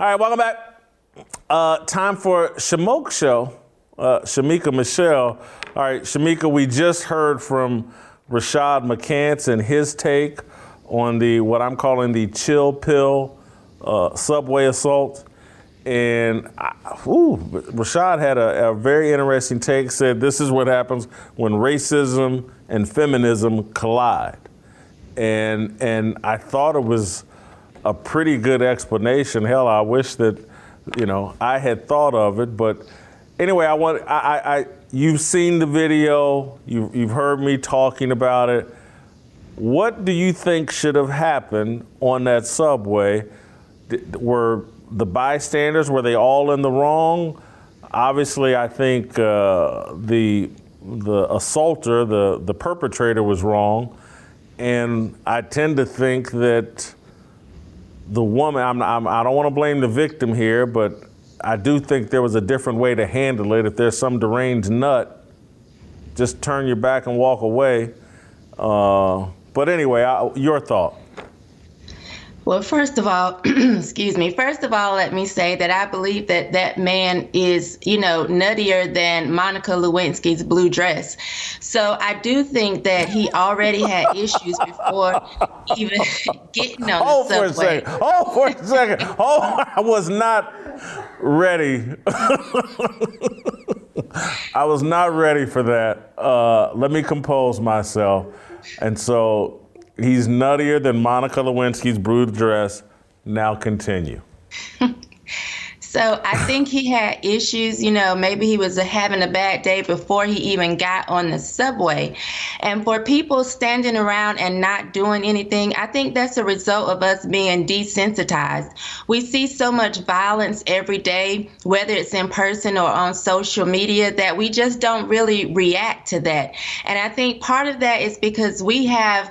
All right, welcome back. Uh, time for Shamoke Show. Uh, Shamika Michelle. All right, Shamika, we just heard from Rashad McCants and his take on the what I'm calling the chill pill uh, subway assault. And I, ooh, Rashad had a, a very interesting take. Said this is what happens when racism and feminism collide. And and I thought it was a pretty good explanation. Hell, I wish that you know I had thought of it. But anyway, I want I, I, I you've seen the video. You you've heard me talking about it. What do you think should have happened on that subway? Were the bystanders were they all in the wrong? Obviously, I think uh, the the assaulter, the the perpetrator, was wrong, and I tend to think that the woman. I'm, I'm, I don't want to blame the victim here, but I do think there was a different way to handle it. If there's some deranged nut, just turn your back and walk away. Uh, but anyway, I, your thought. Well, first of all, excuse me. First of all, let me say that I believe that that man is, you know, nuttier than Monica Lewinsky's blue dress. So I do think that he already had issues before even getting on Hold the for a subway. second. Hold for a second. Hold. I was not ready. I was not ready for that. Uh, let me compose myself. And so he's nuttier than Monica Lewinsky's blue dress. Now continue. So I think he had issues, you know, maybe he was having a bad day before he even got on the subway. And for people standing around and not doing anything, I think that's a result of us being desensitized. We see so much violence every day, whether it's in person or on social media, that we just don't really react to that. And I think part of that is because we have,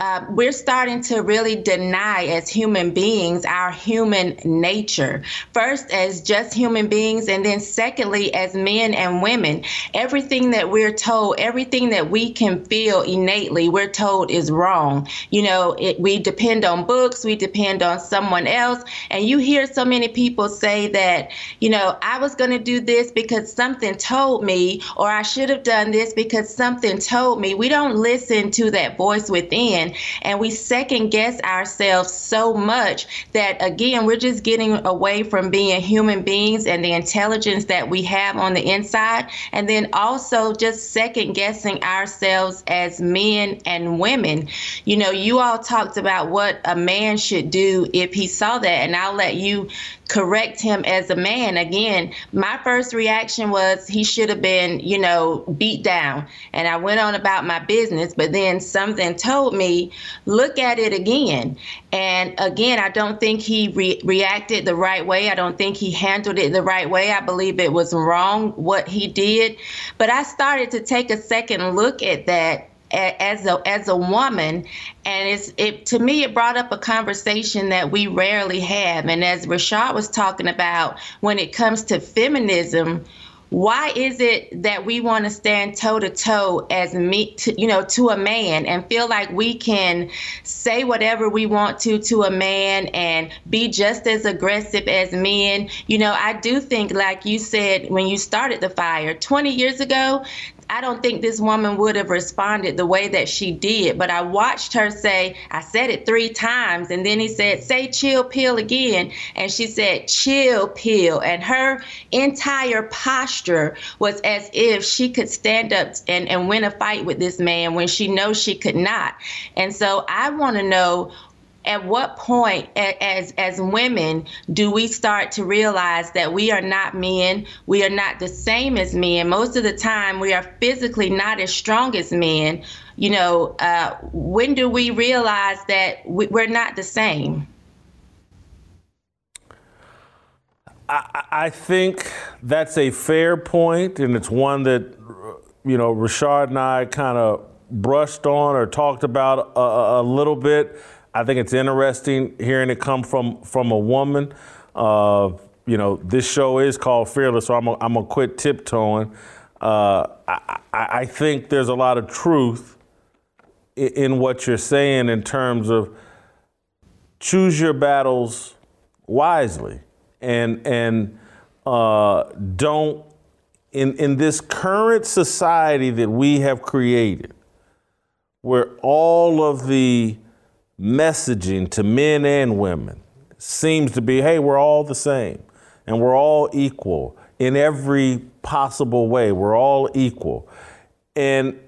uh, we're starting to really deny as human beings our human nature. First, as just human beings, and then secondly, as men and women. Everything that we're told, everything that we can feel innately, we're told is wrong. You know, it, we depend on books, we depend on someone else, and you hear so many people say that, you know, I was going to do this because something told me, or I should have done this because something told me. We don't listen to that voice within, and we second guess ourselves so much that, again, we're just getting away from being human beings and the intelligence that we have on the inside, and then also just second guessing ourselves as men and women. You know, you all talked about what a man should do if he saw that, and I'll let you correct him as a man. Again, my first reaction was he should have been, you know, beat down. And I went on about my business, but then something told me, look at it again. And again, I don't think he re- reacted the right way. I don't think he handled it the right way. I believe it was wrong what he did. But I started to take a second look at that as a as a woman. And it's it to me it brought up a conversation that we rarely have. And as Rashad was talking about when it comes to feminism why is it that we want to stand toe to toe as me to, you know to a man and feel like we can say whatever we want to to a man and be just as aggressive as men? You know i do think like you said when you started the fire 20 years ago I don't think this woman would have responded the way that she did. But I watched her say, I said it three times. And then he said, say chill pill again. And she said, chill pill. And her entire posture was as if she could stand up and, and win a fight with this man when she knows she could not. And so I want to know at what point as as women do we start to realize that we are not men we are not the same as men? Most of the time we are physically not as strong as men. You know uh, when do we realize that we, we're not the same? I, I think that's a fair point, and it's one that you know Rashad and I kind of brushed on or talked about a, a little bit. I think it's interesting hearing it come from from a woman. Uh, you know, this show is called Fearless, so I'm gonna quit tiptoeing. Uh, I, I, think there's a lot of truth in, in what you're saying in terms of choose your battles wisely and and uh, don't in in this current society that we have created, where all of the messaging to men and women seems to be hey, we're all the same and we're all equal in every possible way. We're all equal. And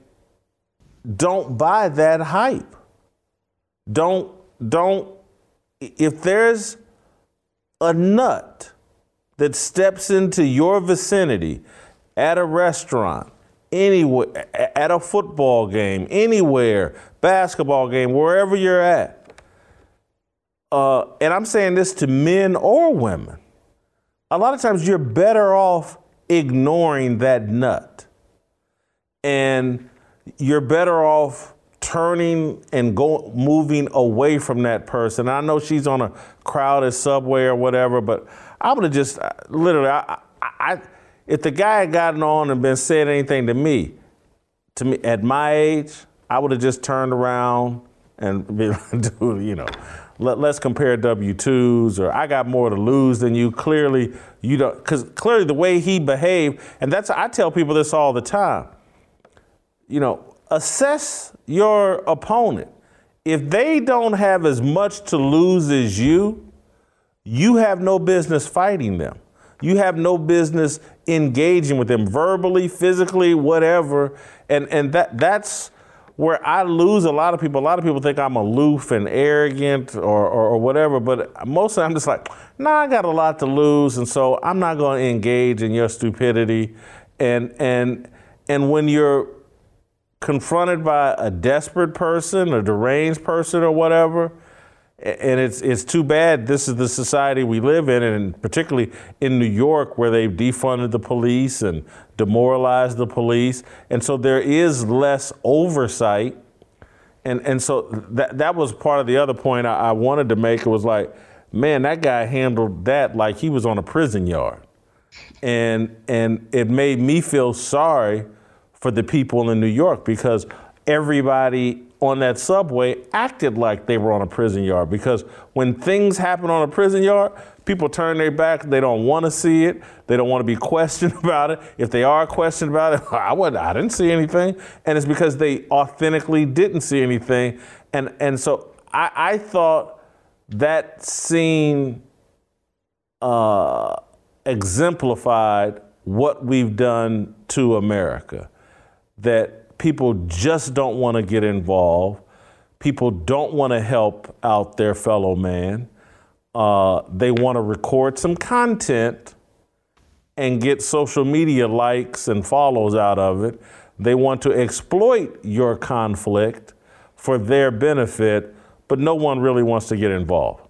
don't buy that hype. Don't, don't, if there's a nut that steps into your vicinity at a restaurant, anywhere, at a football game, anywhere, basketball game, wherever you're at. Uh, and I'm saying this to men or women. A lot of times you're better off ignoring that nut. And you're better off turning and go moving away from that person. I know she's on a crowded subway or whatever, but I would have just literally I, I, if the guy had gotten on and been saying anything to me, to me at my age, I would have just turned around and be like, you know, let, us compare W 2s, or I got more to lose than you. Clearly, you don't, because clearly the way he behaved, and that's, I tell people this all the time, you know, assess your opponent. If they don't have as much to lose as you, you have no business fighting them. You have no business engaging with them verbally, physically, whatever. And and that that's where I lose a lot of people. A lot of people think I'm aloof and arrogant or, or, or whatever, but mostly I'm just like, nah, I got a lot to lose, and so I'm not going to engage in your stupidity. And and and when you're confronted by a desperate person, a deranged person, or whatever, and it's it's too bad this is the society we live in, and particularly in New York, where they've defunded the police and demoralized the police, and so there is less oversight, and and so that that was part of the other point I, I wanted to make. It was like man, that guy handled that like he was on a prison yard. And and it made me feel sorry for the people in New York because everybody on that subway acted like they were on a prison yard because when things happen on a prison yard, people turn their back. They don't want to see it. They don't want to be questioned about it. If they are questioned about it, I would I didn't see anything, and it's because they authentically didn't see anything. And and so I, I thought that scene uh, exemplified what we've done to America. That people just don't want to get involved. People don't want to help out their fellow man. Uh, they want to record some content and get social media likes and follows out of it. They want to exploit your conflict for their benefit, but no one really wants to get involved.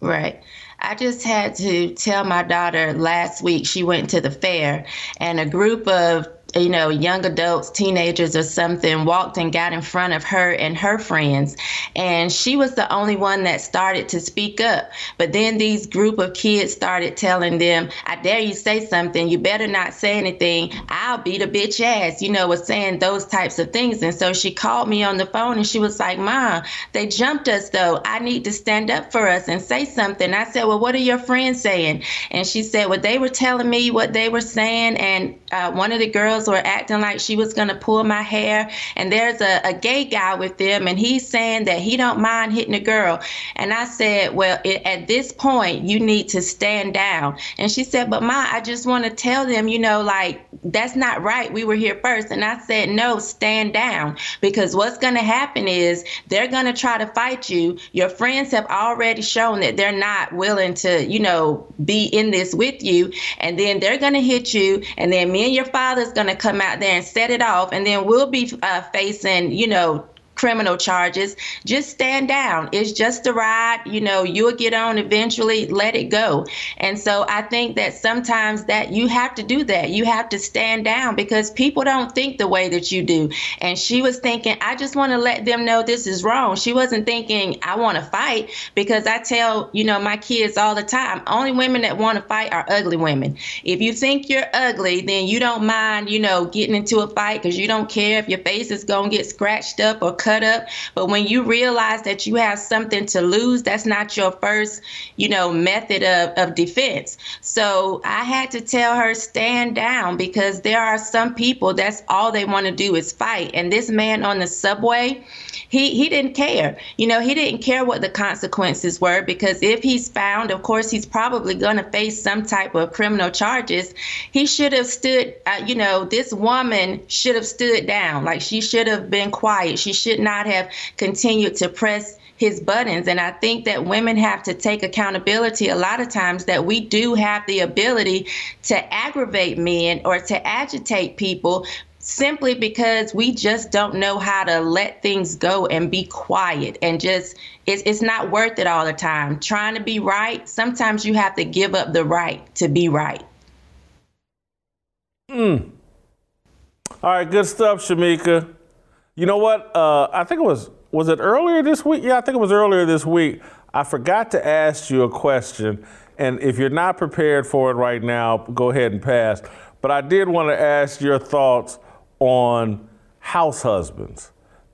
Right. I just had to tell my daughter last week she went to the fair and a group of you know, young adults, teenagers or something walked and got in front of her and her friends. And she was the only one that started to speak up. But then these group of kids started telling them, I dare you say something. You better not say anything. I'll beat a bitch ass, you know, was saying those types of things. And so she called me on the phone and she was like, Mom, they jumped us though. I need to stand up for us and say something. I said, Well, what are your friends saying? And she said, Well, they were telling me what they were saying. And uh, one of the girls were acting like she was going to pull my hair. And there's a, a gay guy with them, and he's saying that he don't mind hitting a girl. And I said, well, it, at this point, you need to stand down. And she said, but Ma, I just want to tell them, you know, like, that's not right. We were here first. And I said, no, stand down. Because what's going to happen is they're going to try to fight you. Your friends have already shown that they're not willing to, you know, be in this with you. And then they're going to hit you. And then me and your father's going to come out there and set it off. And then we'll be uh, facing, you know, criminal charges, just stand down. It's just a ride. You know, you'll get on eventually, let it go. And so I think that sometimes that you have to do that. You have to stand down because people don't think the way that you do. And she was thinking, I just want to let them know this is wrong. She wasn't thinking, I want to fight because I tell, you know, my kids all the time, only women that want to fight are ugly women. If you think you're ugly, then you don't mind, you know, getting into a fight because you don't care if your face is going to get scratched up or cut up. But when you realize that you have something to lose, that's not your first, you know, method of, of defense. So I had to tell her, stand down because there are some people that's all they want to do is fight. And this man on the subway, he he didn't care. You know, he didn't care what the consequences were because if he's found, of course, he's probably going to face some type of criminal charges. He should have stood. Uh, you know, this woman should have stood down. Like she should have been quiet. She should not have continued to press his buttons. And I think that women have to take accountability a lot of times that we do have the ability to aggravate men or to agitate people simply because we just don't know how to let things go and be quiet and just it's, it's not worth it all the time trying to be right sometimes you have to give up the right to be right mm. all right good stuff shamika you know what uh, i think it was was it earlier this week yeah i think it was earlier this week i forgot to ask you a question and if you're not prepared for it right now go ahead and pass but i did want to ask your thoughts on house husbands.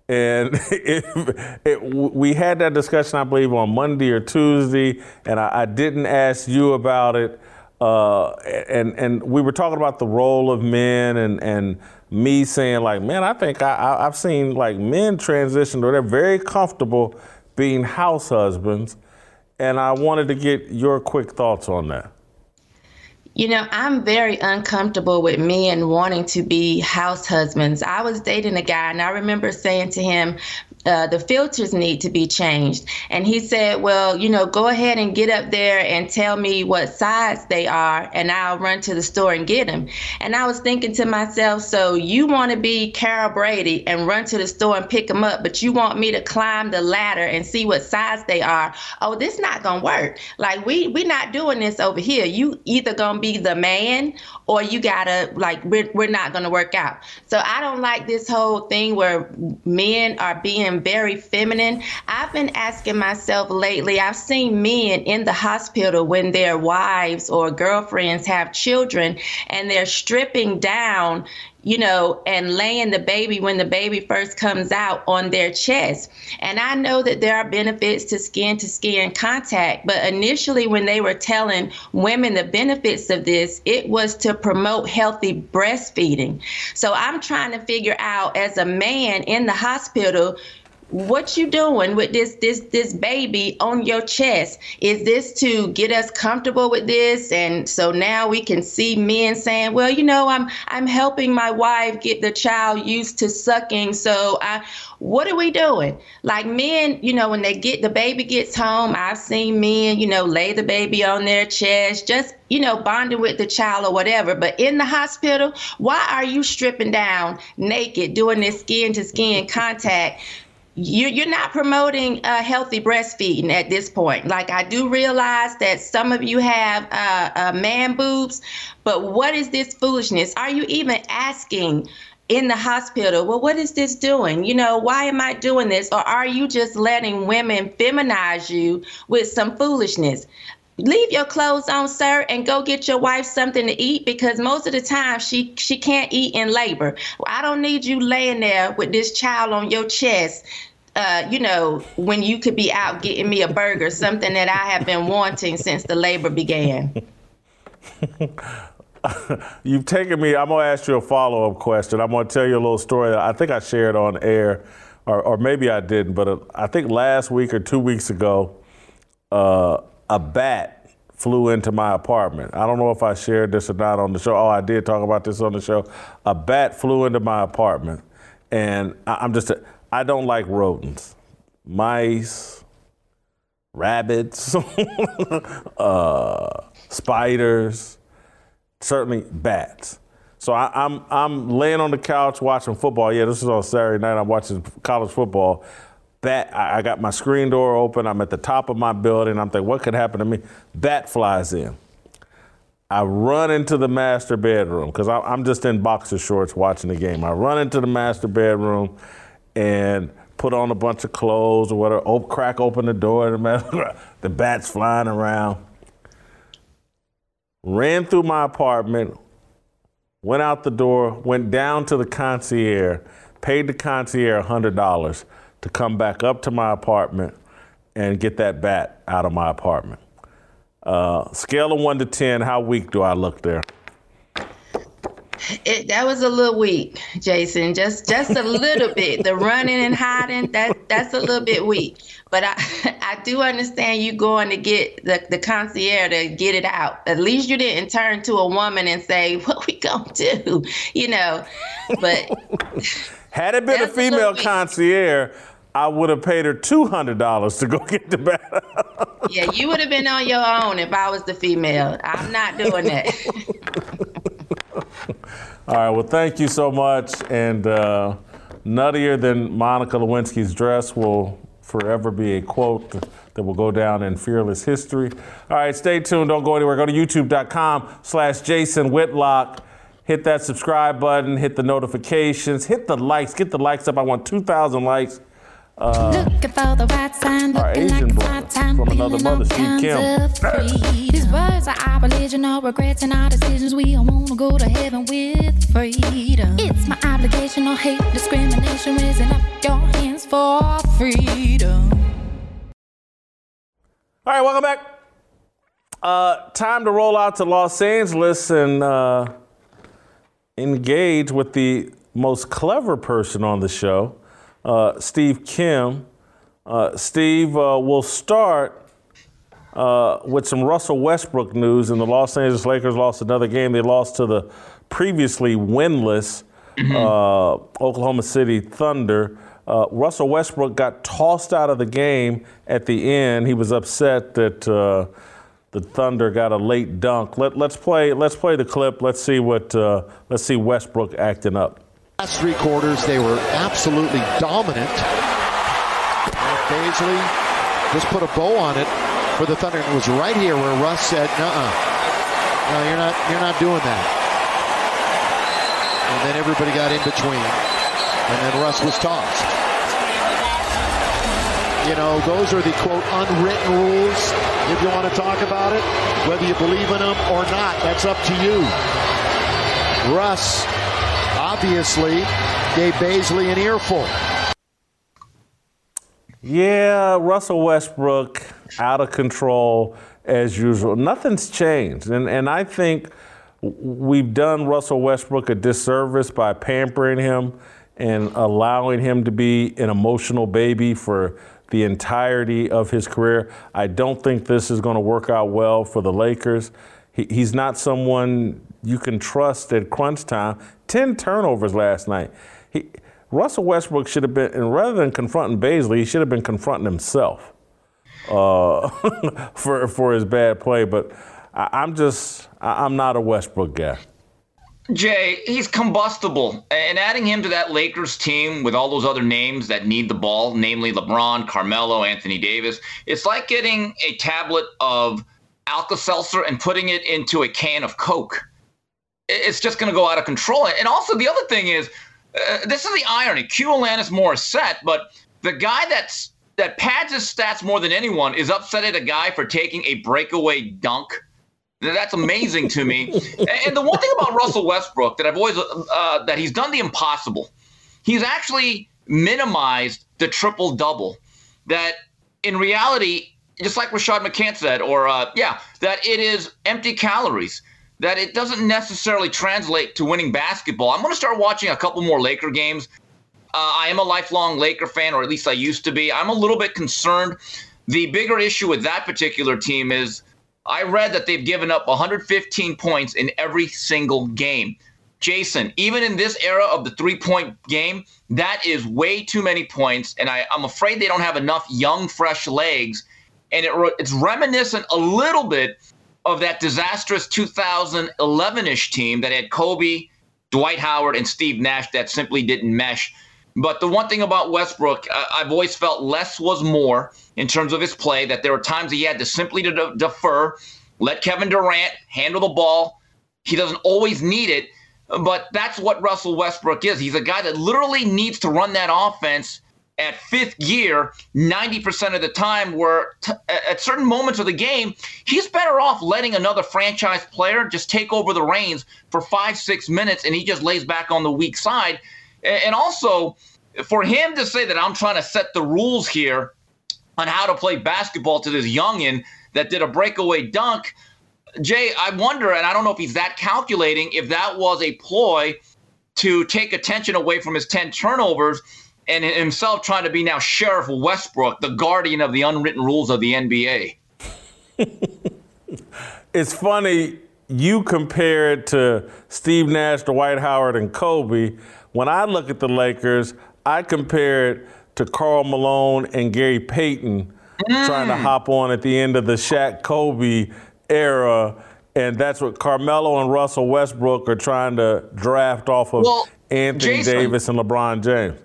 And it, we had that discussion, I believe, on Monday or Tuesday, and I, I didn't ask you about it. Uh, and and we were talking about the role of men, and and me saying like, man, I think I, I've seen like men transition, or they're very comfortable being house husbands, and I wanted to get your quick thoughts on that. You know, I'm very uncomfortable with men wanting to be house husbands. I was dating a guy, and I remember saying to him, uh, the filters need to be changed. And he said, Well, you know, go ahead and get up there and tell me what size they are, and I'll run to the store and get them. And I was thinking to myself, So you want to be Carol Brady and run to the store and pick them up, but you want me to climb the ladder and see what size they are? Oh, this not gonna work. Like we we not doing this over here. You either gonna be the man or you gotta like we're we're not gonna work out. So I don't like this whole thing where men are being being very feminine. I've been asking myself lately, I've seen men in the hospital when their wives or girlfriends have children and they're stripping down you know, and laying the baby when the baby first comes out on their chest. And I know that there are benefits to skin to skin contact, but initially, when they were telling women the benefits of this, it was to promote healthy breastfeeding. So I'm trying to figure out as a man in the hospital, what you doing with this this this baby on your chest? Is this to get us comfortable with this? And so now we can see men saying well you know i'm i'm helping my wife get the child used to sucking so i what are we doing? Like men you know when they get the baby gets home i've seen men you know lay the baby on their chest just you know bonding with the child or whatever. But in the hospital why are you stripping down naked doing this skin to skin contact you're not promoting uh, healthy breastfeeding at this point. Like I do realize that some of you have uh, uh, man boobs, but what is this foolishness? Are you even asking in the hospital, well, what is this doing? You know, why am I doing this? Or are you just letting women feminize you with some foolishness? leave your clothes on sir and go get your wife something to eat because most of the time she she can't eat in labor i don't need you laying there with this child on your chest uh, you know, when you could be out getting me a burger, something that I have been wanting since the labor began. You've taken me. I'm gonna ask you a follow up question. I'm gonna tell you a little story. I think I shared on air, or, or maybe I didn't, but uh, I think last week or two weeks ago, uh, a bat flew into my apartment. I don't know if I shared this or not on the show. Oh, I did talk about this on the show. A bat flew into my apartment, and I, I'm just. A, I don't like rodents, mice, rabbits, uh, spiders, certainly bats. So I, am I'm, I'm laying on the couch watching football. Yeah, this is on Saturday night. I'm watching college football. Bat, I, I got my screen door open. I'm at the top of my building. I'm thinking, what could happen to me? Bat flies in. I run into the master bedroom because I'm just in boxer shorts watching the game. I run into the master bedroom and put on a bunch of clothes or whatever, crack open the door, the bats flying around. Ran through my apartment, went out the door, went down to the concierge, paid the concierge $100 to come back up to my apartment and get that bat out of my apartment. Uh, scale of one to 10, how weak do I look there? It, that was a little weak, Jason. Just just a little bit. The running and hiding that that's a little bit weak. But I I do understand you going to get the the concierge to get it out. At least you didn't turn to a woman and say, "What we gonna do?" You know. But had it been a female a concierge. I would have paid her two hundred dollars to go get the bat. yeah, you would have been on your own if I was the female. I'm not doing that. All right. Well, thank you so much. And uh, nuttier than Monica Lewinsky's dress will forever be a quote that will go down in fearless history. All right. Stay tuned. Don't go anywhere. Go to YouTube.com/slash Jason Whitlock. Hit that subscribe button. Hit the notifications. Hit the likes. Get the likes up. I want 2,000 likes. Uh, looking for the right sign, looking Asian like time, from another mother, Steve Kim. These words are our religion, regrets in our decisions. We all wanna go to heaven with freedom. It's my obligation, no hate, discrimination, raising up your hands for freedom. All right, welcome back. Uh, time to roll out to Los Angeles and uh, engage with the most clever person on the show Steve Kim. Uh, Steve, uh, will start uh, with some Russell Westbrook news. And the Los Angeles Lakers lost another game. They lost to the previously winless mm-hmm. Uh, Oklahoma City Thunder. Uh, Russell Westbrook got tossed out of the game at the end. He was upset that the Thunder got a late dunk. Let, us play. Let's play the clip. Let's see what. let's see Westbrook acting up. Last three quarters, they were absolutely dominant. Bazley just put a bow on it for the Thunder. It was right here where Russ said, "Uh-uh, no, you're not, you're not doing that." And then everybody got in between, and then Russ was tossed. You know, those are the quote unwritten rules, if you want to talk about it. Whether you believe in them or not, that's up to you. Russ obviously gave Bazley an earful. Yeah, Russell Westbrook out of control as usual. Nothing's changed. And and I think we've done Russell Westbrook a disservice by pampering him and allowing him to be an emotional baby for the entirety of his career. I don't think this is going to work out well for the Lakers. He, he's not someone you can trust at crunch time. 10 turnovers last night. He, Russell Westbrook should have been, and rather than confronting Bazley, he should have been confronting himself uh, for for his bad play. But I, am just, I, I'm not a Westbrook guy. Jay, he's combustible. And adding him to that Lakers team with all those other names that need the ball, namely LeBron, Carmelo, Anthony Davis, it's like getting a tablet of Alka Seltzer and putting it into a can of Coke. It's just going to go out of control. And also, the other thing is, uh, this is the irony. Q Alanis Morissette, but the guy that's that pads his stats more than anyone is upset at a guy for taking a breakaway dunk that's amazing to me. and the one thing about Russell Westbrook that I've always uh, that he's done the impossible. He's actually minimized the triple double. That in reality, just like Rashad McCants said, or uh, yeah, that it is empty calories. That it doesn't necessarily translate to winning basketball. I'm going to start watching a couple more Laker games. Uh, I am a lifelong Laker fan, or at least I used to be. I'm a little bit concerned. The bigger issue with that particular team is I read that they've given up 115 points in every single game. Jason, even in this era of the three point game, that is way too many points. And I, am afraid they don't have enough young, fresh legs. And it, it's reminiscent a little bit of that disastrous 2011 ish team that had Kobe, Dwight Howard, and Steve Nash that simply didn't mesh. But the one thing about Westbrook, uh, I've always felt less was more in terms of his play, that there were times he had to simply to de- defer, let Kevin Durant handle the ball. He doesn't always need it, but that's what Russell Westbrook is. He's a guy that literally needs to run that offense at fifth gear 90% of the time where t- at certain moments of the game he's better off letting another franchise player just take over the reins for five six minutes and he just lays back on the weak side. And also, for him to say that I'm trying to set the rules here on how to play basketball to this youngin that did a breakaway dunk, Jay, I wonder, and I don't know if he's that calculating, if that was a ploy to take attention away from his 10 turnovers and himself trying to be now Sheriff Westbrook, the guardian of the unwritten rules of the NBA. it's funny you compare it to Steve Nash, Dwight Howard, and Kobe. When I look at the Lakers, I compare it to Karl Malone and Gary Payton mm. trying to hop on at the end of the Shaq Kobe era. And that's what Carmelo and Russell Westbrook are trying to draft off of well, Anthony Jason, Davis and LeBron James.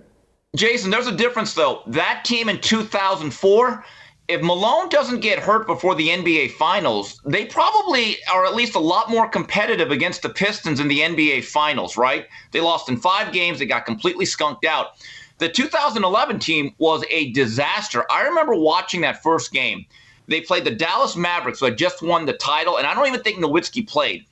Jason, there's a difference though. That team in 2004 if Malone doesn't get hurt before the NBA Finals, they probably are at least a lot more competitive against the Pistons in the NBA Finals, right? They lost in five games, they got completely skunked out. The 2011 team was a disaster. I remember watching that first game. They played the Dallas Mavericks, who had just won the title, and I don't even think Nowitzki played.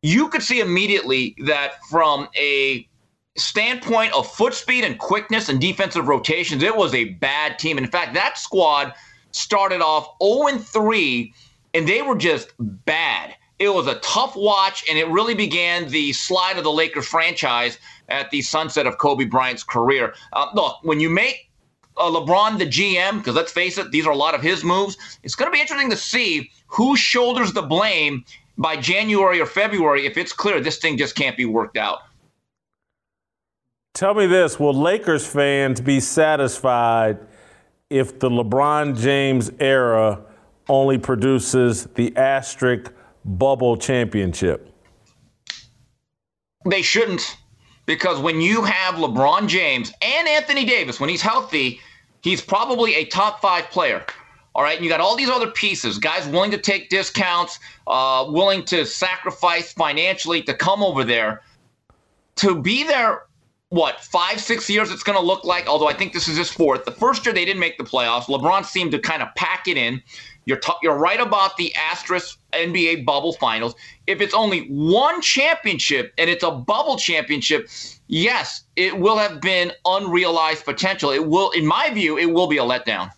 You could see immediately that from a standpoint of foot speed and quickness and defensive rotations, it was a bad team. In fact, that squad started off 0 3, and they were just bad. It was a tough watch, and it really began the slide of the Lakers franchise at the sunset of Kobe Bryant's career. Uh, look, when you make uh, LeBron the GM, because let's face it, these are a lot of his moves, it's going to be interesting to see who shoulders the blame by January or February if it's clear this thing just can't be worked out. Tell me this Will Lakers fans be satisfied if the LeBron James era only produces the asterisk bubble championship? They shouldn't, because when you have LeBron James and Anthony Davis, when he's healthy, he's probably a top five player. All right, and you got all these other pieces, guys willing to take discounts, uh, willing to sacrifice financially to come over there. To be there what five six years it's going to look like? Although i think this is his fourth. The first year they didn't make the playoffs. Lebron seemed to kind of pack it in. You're, t- you're right about the asterisk nba bubble finals. If it's only one championship and it's a bubble championship yes it will have been unrealized potential. It will in my view it will be a letdown.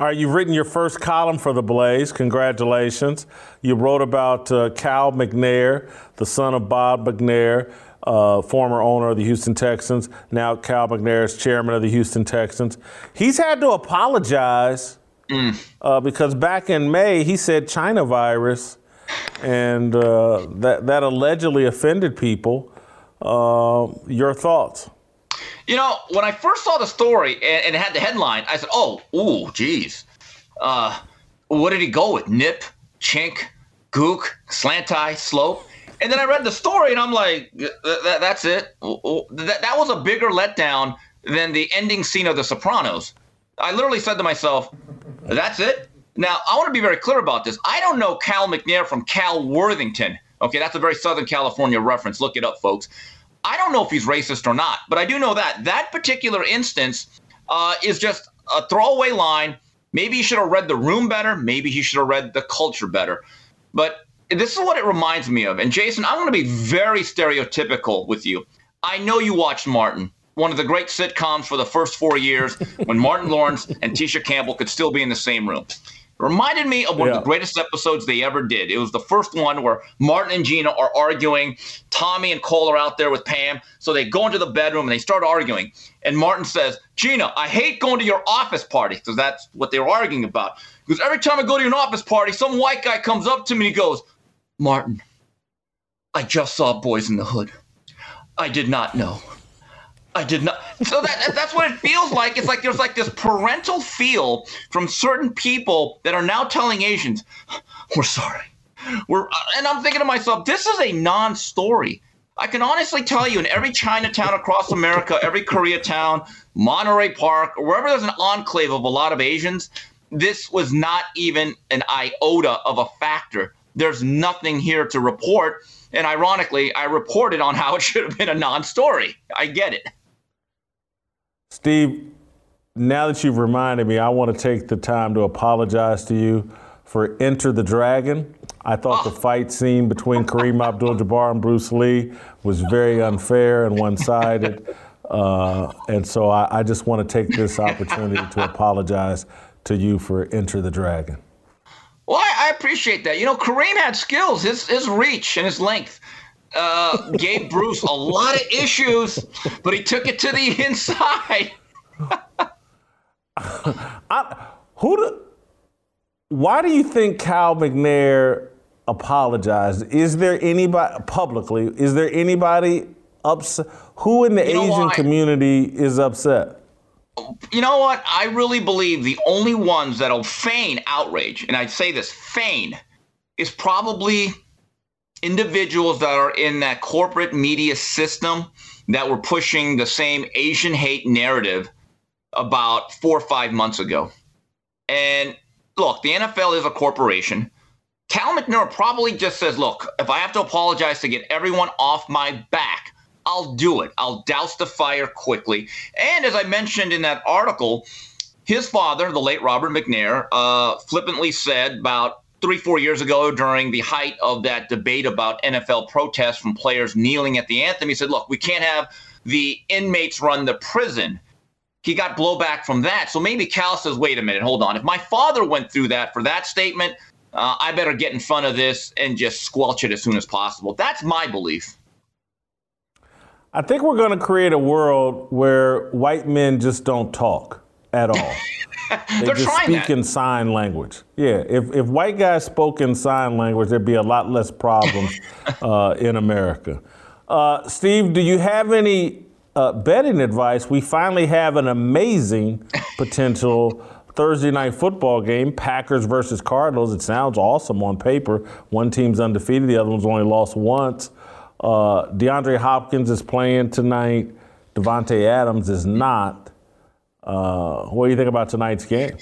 All right, you've written your first column for the Blaze. Congratulations. You wrote about uh, Cal McNair, the son of Bob McNair, uh, former owner of the Houston Texans. Now Cal McNair is chairman of the Houston Texans. He's had to apologize mm. uh, because back in May he said China virus, and uh, that that allegedly offended people. Uh, your thoughts? You know, when I first saw the story and, and it had the headline, I said, "Oh, ooh, geez, uh, what did he go with? Nip, chink, gook, slant eye, slope." And then I read the story, and I'm like, "That's it. That, that was a bigger letdown than the ending scene of The Sopranos." I literally said to myself, "That's it." Now, I want to be very clear about this. I don't know Cal McNair from Cal Worthington. Okay, that's a very Southern California reference. Look it up, folks. I don't know if he's racist or not, but I do know that that particular instance uh, is just a throwaway line. Maybe he should have read the room better. Maybe he should have read the culture better. But this is what it reminds me of. And Jason, I'm going to be very stereotypical with you. I know you watched Martin, one of the great sitcoms for the first four years when Martin Lawrence and Tisha Campbell could still be in the same room reminded me of one yeah. of the greatest episodes they ever did. It was the first one where Martin and Gina are arguing. Tommy and Cole are out there with Pam. So they go into the bedroom and they start arguing. And Martin says, Gina, I hate going to your office party. Because that's what they were arguing about. Because every time I go to an office party, some white guy comes up to me and he goes, Martin, I just saw Boys in the Hood. I did not know. I did not. So that that's what it feels like. It's like there's like this parental feel from certain people that are now telling Asians, "We're sorry." We're and I'm thinking to myself, this is a non-story. I can honestly tell you, in every Chinatown across America, every Koreatown, Monterey Park, or wherever there's an enclave of a lot of Asians, this was not even an iota of a factor. There's nothing here to report. And ironically, I reported on how it should have been a non story. I get it. Steve, now that you've reminded me, I want to take the time to apologize to you for Enter the Dragon. I thought the fight scene between Kareem Abdul-Jabbar and Bruce Lee was very unfair and one-sided, uh, and so I, I just want to take this opportunity to apologize to you for Enter the Dragon. Well, I, I appreciate that. You know, Kareem had skills. His his reach and his length uh, gave Bruce a lot of issues, but he took it to the inside. I, who do, why do you think Cal McNair apologized? Is there anybody publicly? Is there anybody upset? Who in the you Asian community is upset? You know what? I really believe the only ones that'll feign outrage, and I'd say this feign, is probably individuals that are in that corporate media system that were pushing the same Asian hate narrative about four or five months ago. And look, the NFL is a corporation. Cal McNair probably just says, look, if I have to apologize to get everyone off my back, I'll do it. I'll douse the fire quickly. And as I mentioned in that article, his father, the late Robert McNair, uh, flippantly said about three, four years ago during the height of that debate about NFL protests from players kneeling at the anthem. He said, look, we can't have the inmates run the prison. He got blowback from that. So maybe Cal says, wait a minute, hold on. If my father went through that for that statement, uh, I better get in front of this and just squelch it as soon as possible. That's my belief. I think we're going to create a world where white men just don't talk at all. they They're just speak that. in sign language. Yeah, if, if white guys spoke in sign language, there'd be a lot less problems uh, in America. Uh, Steve, do you have any uh, betting advice? We finally have an amazing potential Thursday night football game, Packers versus Cardinals. It sounds awesome on paper. One team's undefeated, the other one's only lost once. Uh, DeAndre Hopkins is playing tonight. Davante Adams is not. Uh, what do you think about tonight's game?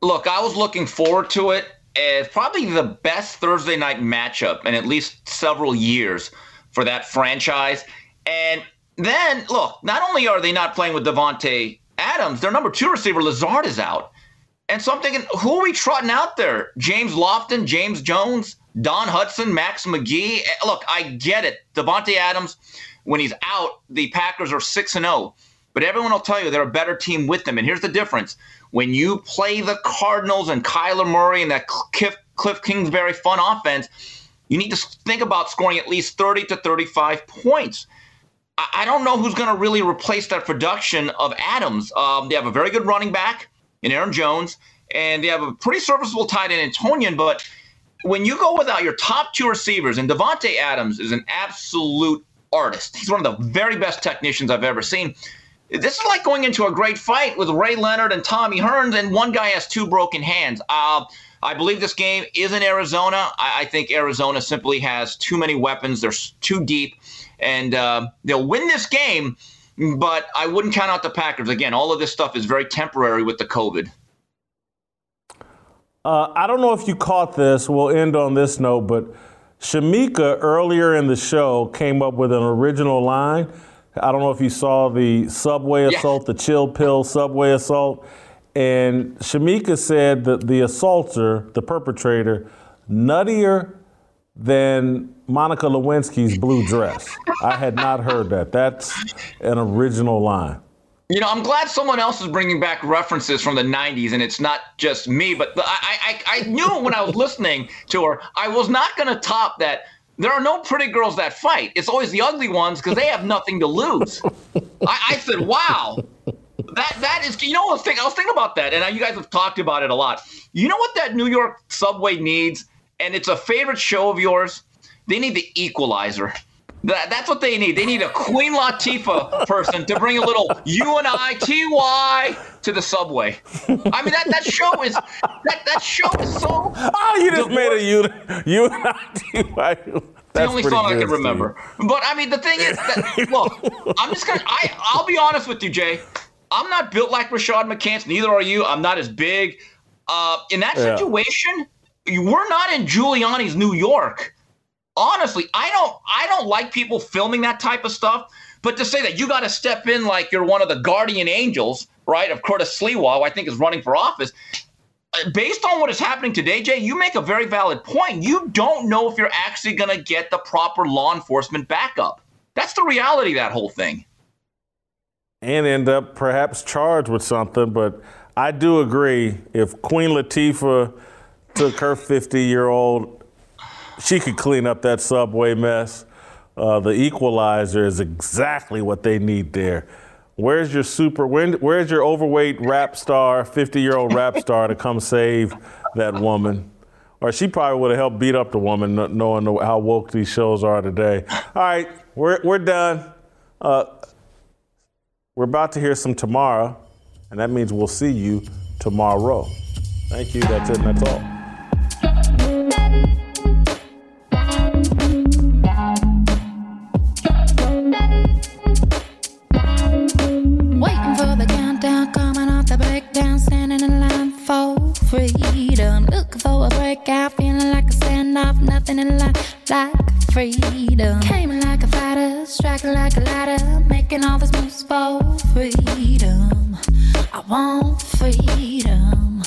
Look, I was looking forward to it. It's probably the best Thursday night matchup in at least several years for that franchise. And then look, not only are they not playing with Davante Adams, their number two receiver Lazard is out. And so I'm thinking, who are we trotting out there? James Lofton, James Jones, Don Hutson, Max McGee. Eh, look, I get it. Davante Adams, when he's out, the Packers are six and zero. Oh. But everyone will tell you they're a better team with them. And here's the difference: when you play the Cardinals and Kyler Murray and that Cliff, Cliff Kingsbury fun offense, you need to think about scoring at least 30 to 35 points. I don't know who's going to really replace that production of Adams. Um, they have a very good running back in Aaron Jones, and they have a pretty serviceable tight end in Tonyan. But when you go without your top two receivers, and Davante Adams is an absolute artist. He's one of the very best technicians I've ever seen. This is like going into a great fight with Ray Leonard and Tommy Hearns, and one guy has two broken hands. Uh, I believe this game is in Arizona. I, I, think Arizona simply has too many weapons. They're too deep, and uh, they'll win this game. But I wouldn't count out the Packers. Again, all of this stuff is very temporary with the COVID. Uh, I don't know if you caught this. We'll end on this note, but Shamika earlier in the show came up with an original line. I don't know if you saw the subway assault, the chill pill subway assault. And Shamika said that the assaulter, the perpetrator, nuttier than Monica Lewinsky's blue dress. I had not heard that. That's an original line. You know, I'm glad someone else is bringing back references from the 90s, and it's not just me. But the, I, I, I knew when I was listening to her, I was not going to top that. There are no pretty girls that fight. It's always the ugly ones because they have nothing to lose. I, I, said, "Wow, that that is." You know, I was, thinking, I was thinking about that, and you guys have talked about it a lot. You know what that New York subway needs, and it's a favorite show of yours. They need the Equalizer. That, that's what they need. They need a Queen Latifah person to bring a little U N I T Y to the subway. I mean that that show is that that show is so. Oh, you just made a U U N I T Y. The only song I can remember. But I mean, the thing is, that, look, I'm just gonna. I I'll be honest with you, Jay. I'm not built like Rashad McCants. Neither are you. I'm not as big. Uh, in that situation, yeah. we're not in Giuliani's New York honestly, I don't I don't like people filming that type of stuff. But to say that you got to step in like you're one of the guardian angels, right, of Curtis Sliwa, who I think is running for office, uh, based on what is happening today, Jay, you make a very valid point. You don't know if you're actually going to get the proper law enforcement backup. That's the reality of that whole thing. And end up perhaps charged with something. But I do agree if Queen Latifah took her 50 year old she could clean up that subway mess. Uh, the equalizer is exactly what they need there. Where's your super? where's your overweight rap star, 50 year old rap star to come save that woman? Or she probably would have helped beat up the woman, knowing how woke these shows are today. All right, we're, we're done. Uh, we're about to hear some tomorrow, and that means we'll see you tomorrow. Thank you. That's it, and that's all. For a breakout, feeling like a standoff, nothing in life like freedom. Came like a fighter, striking like a ladder, making all these moves for freedom. I want freedom.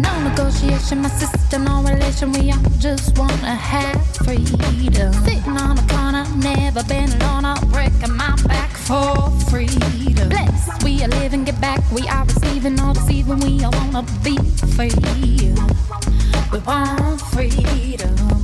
No negotiation, my sister, no relation. We all just wanna have freedom. Sitting on a corner, never been alone. I'm breaking my back for freedom. Blessed, we are living, get back. We are receiving, all deceiving. We all wanna be free. We want freedom.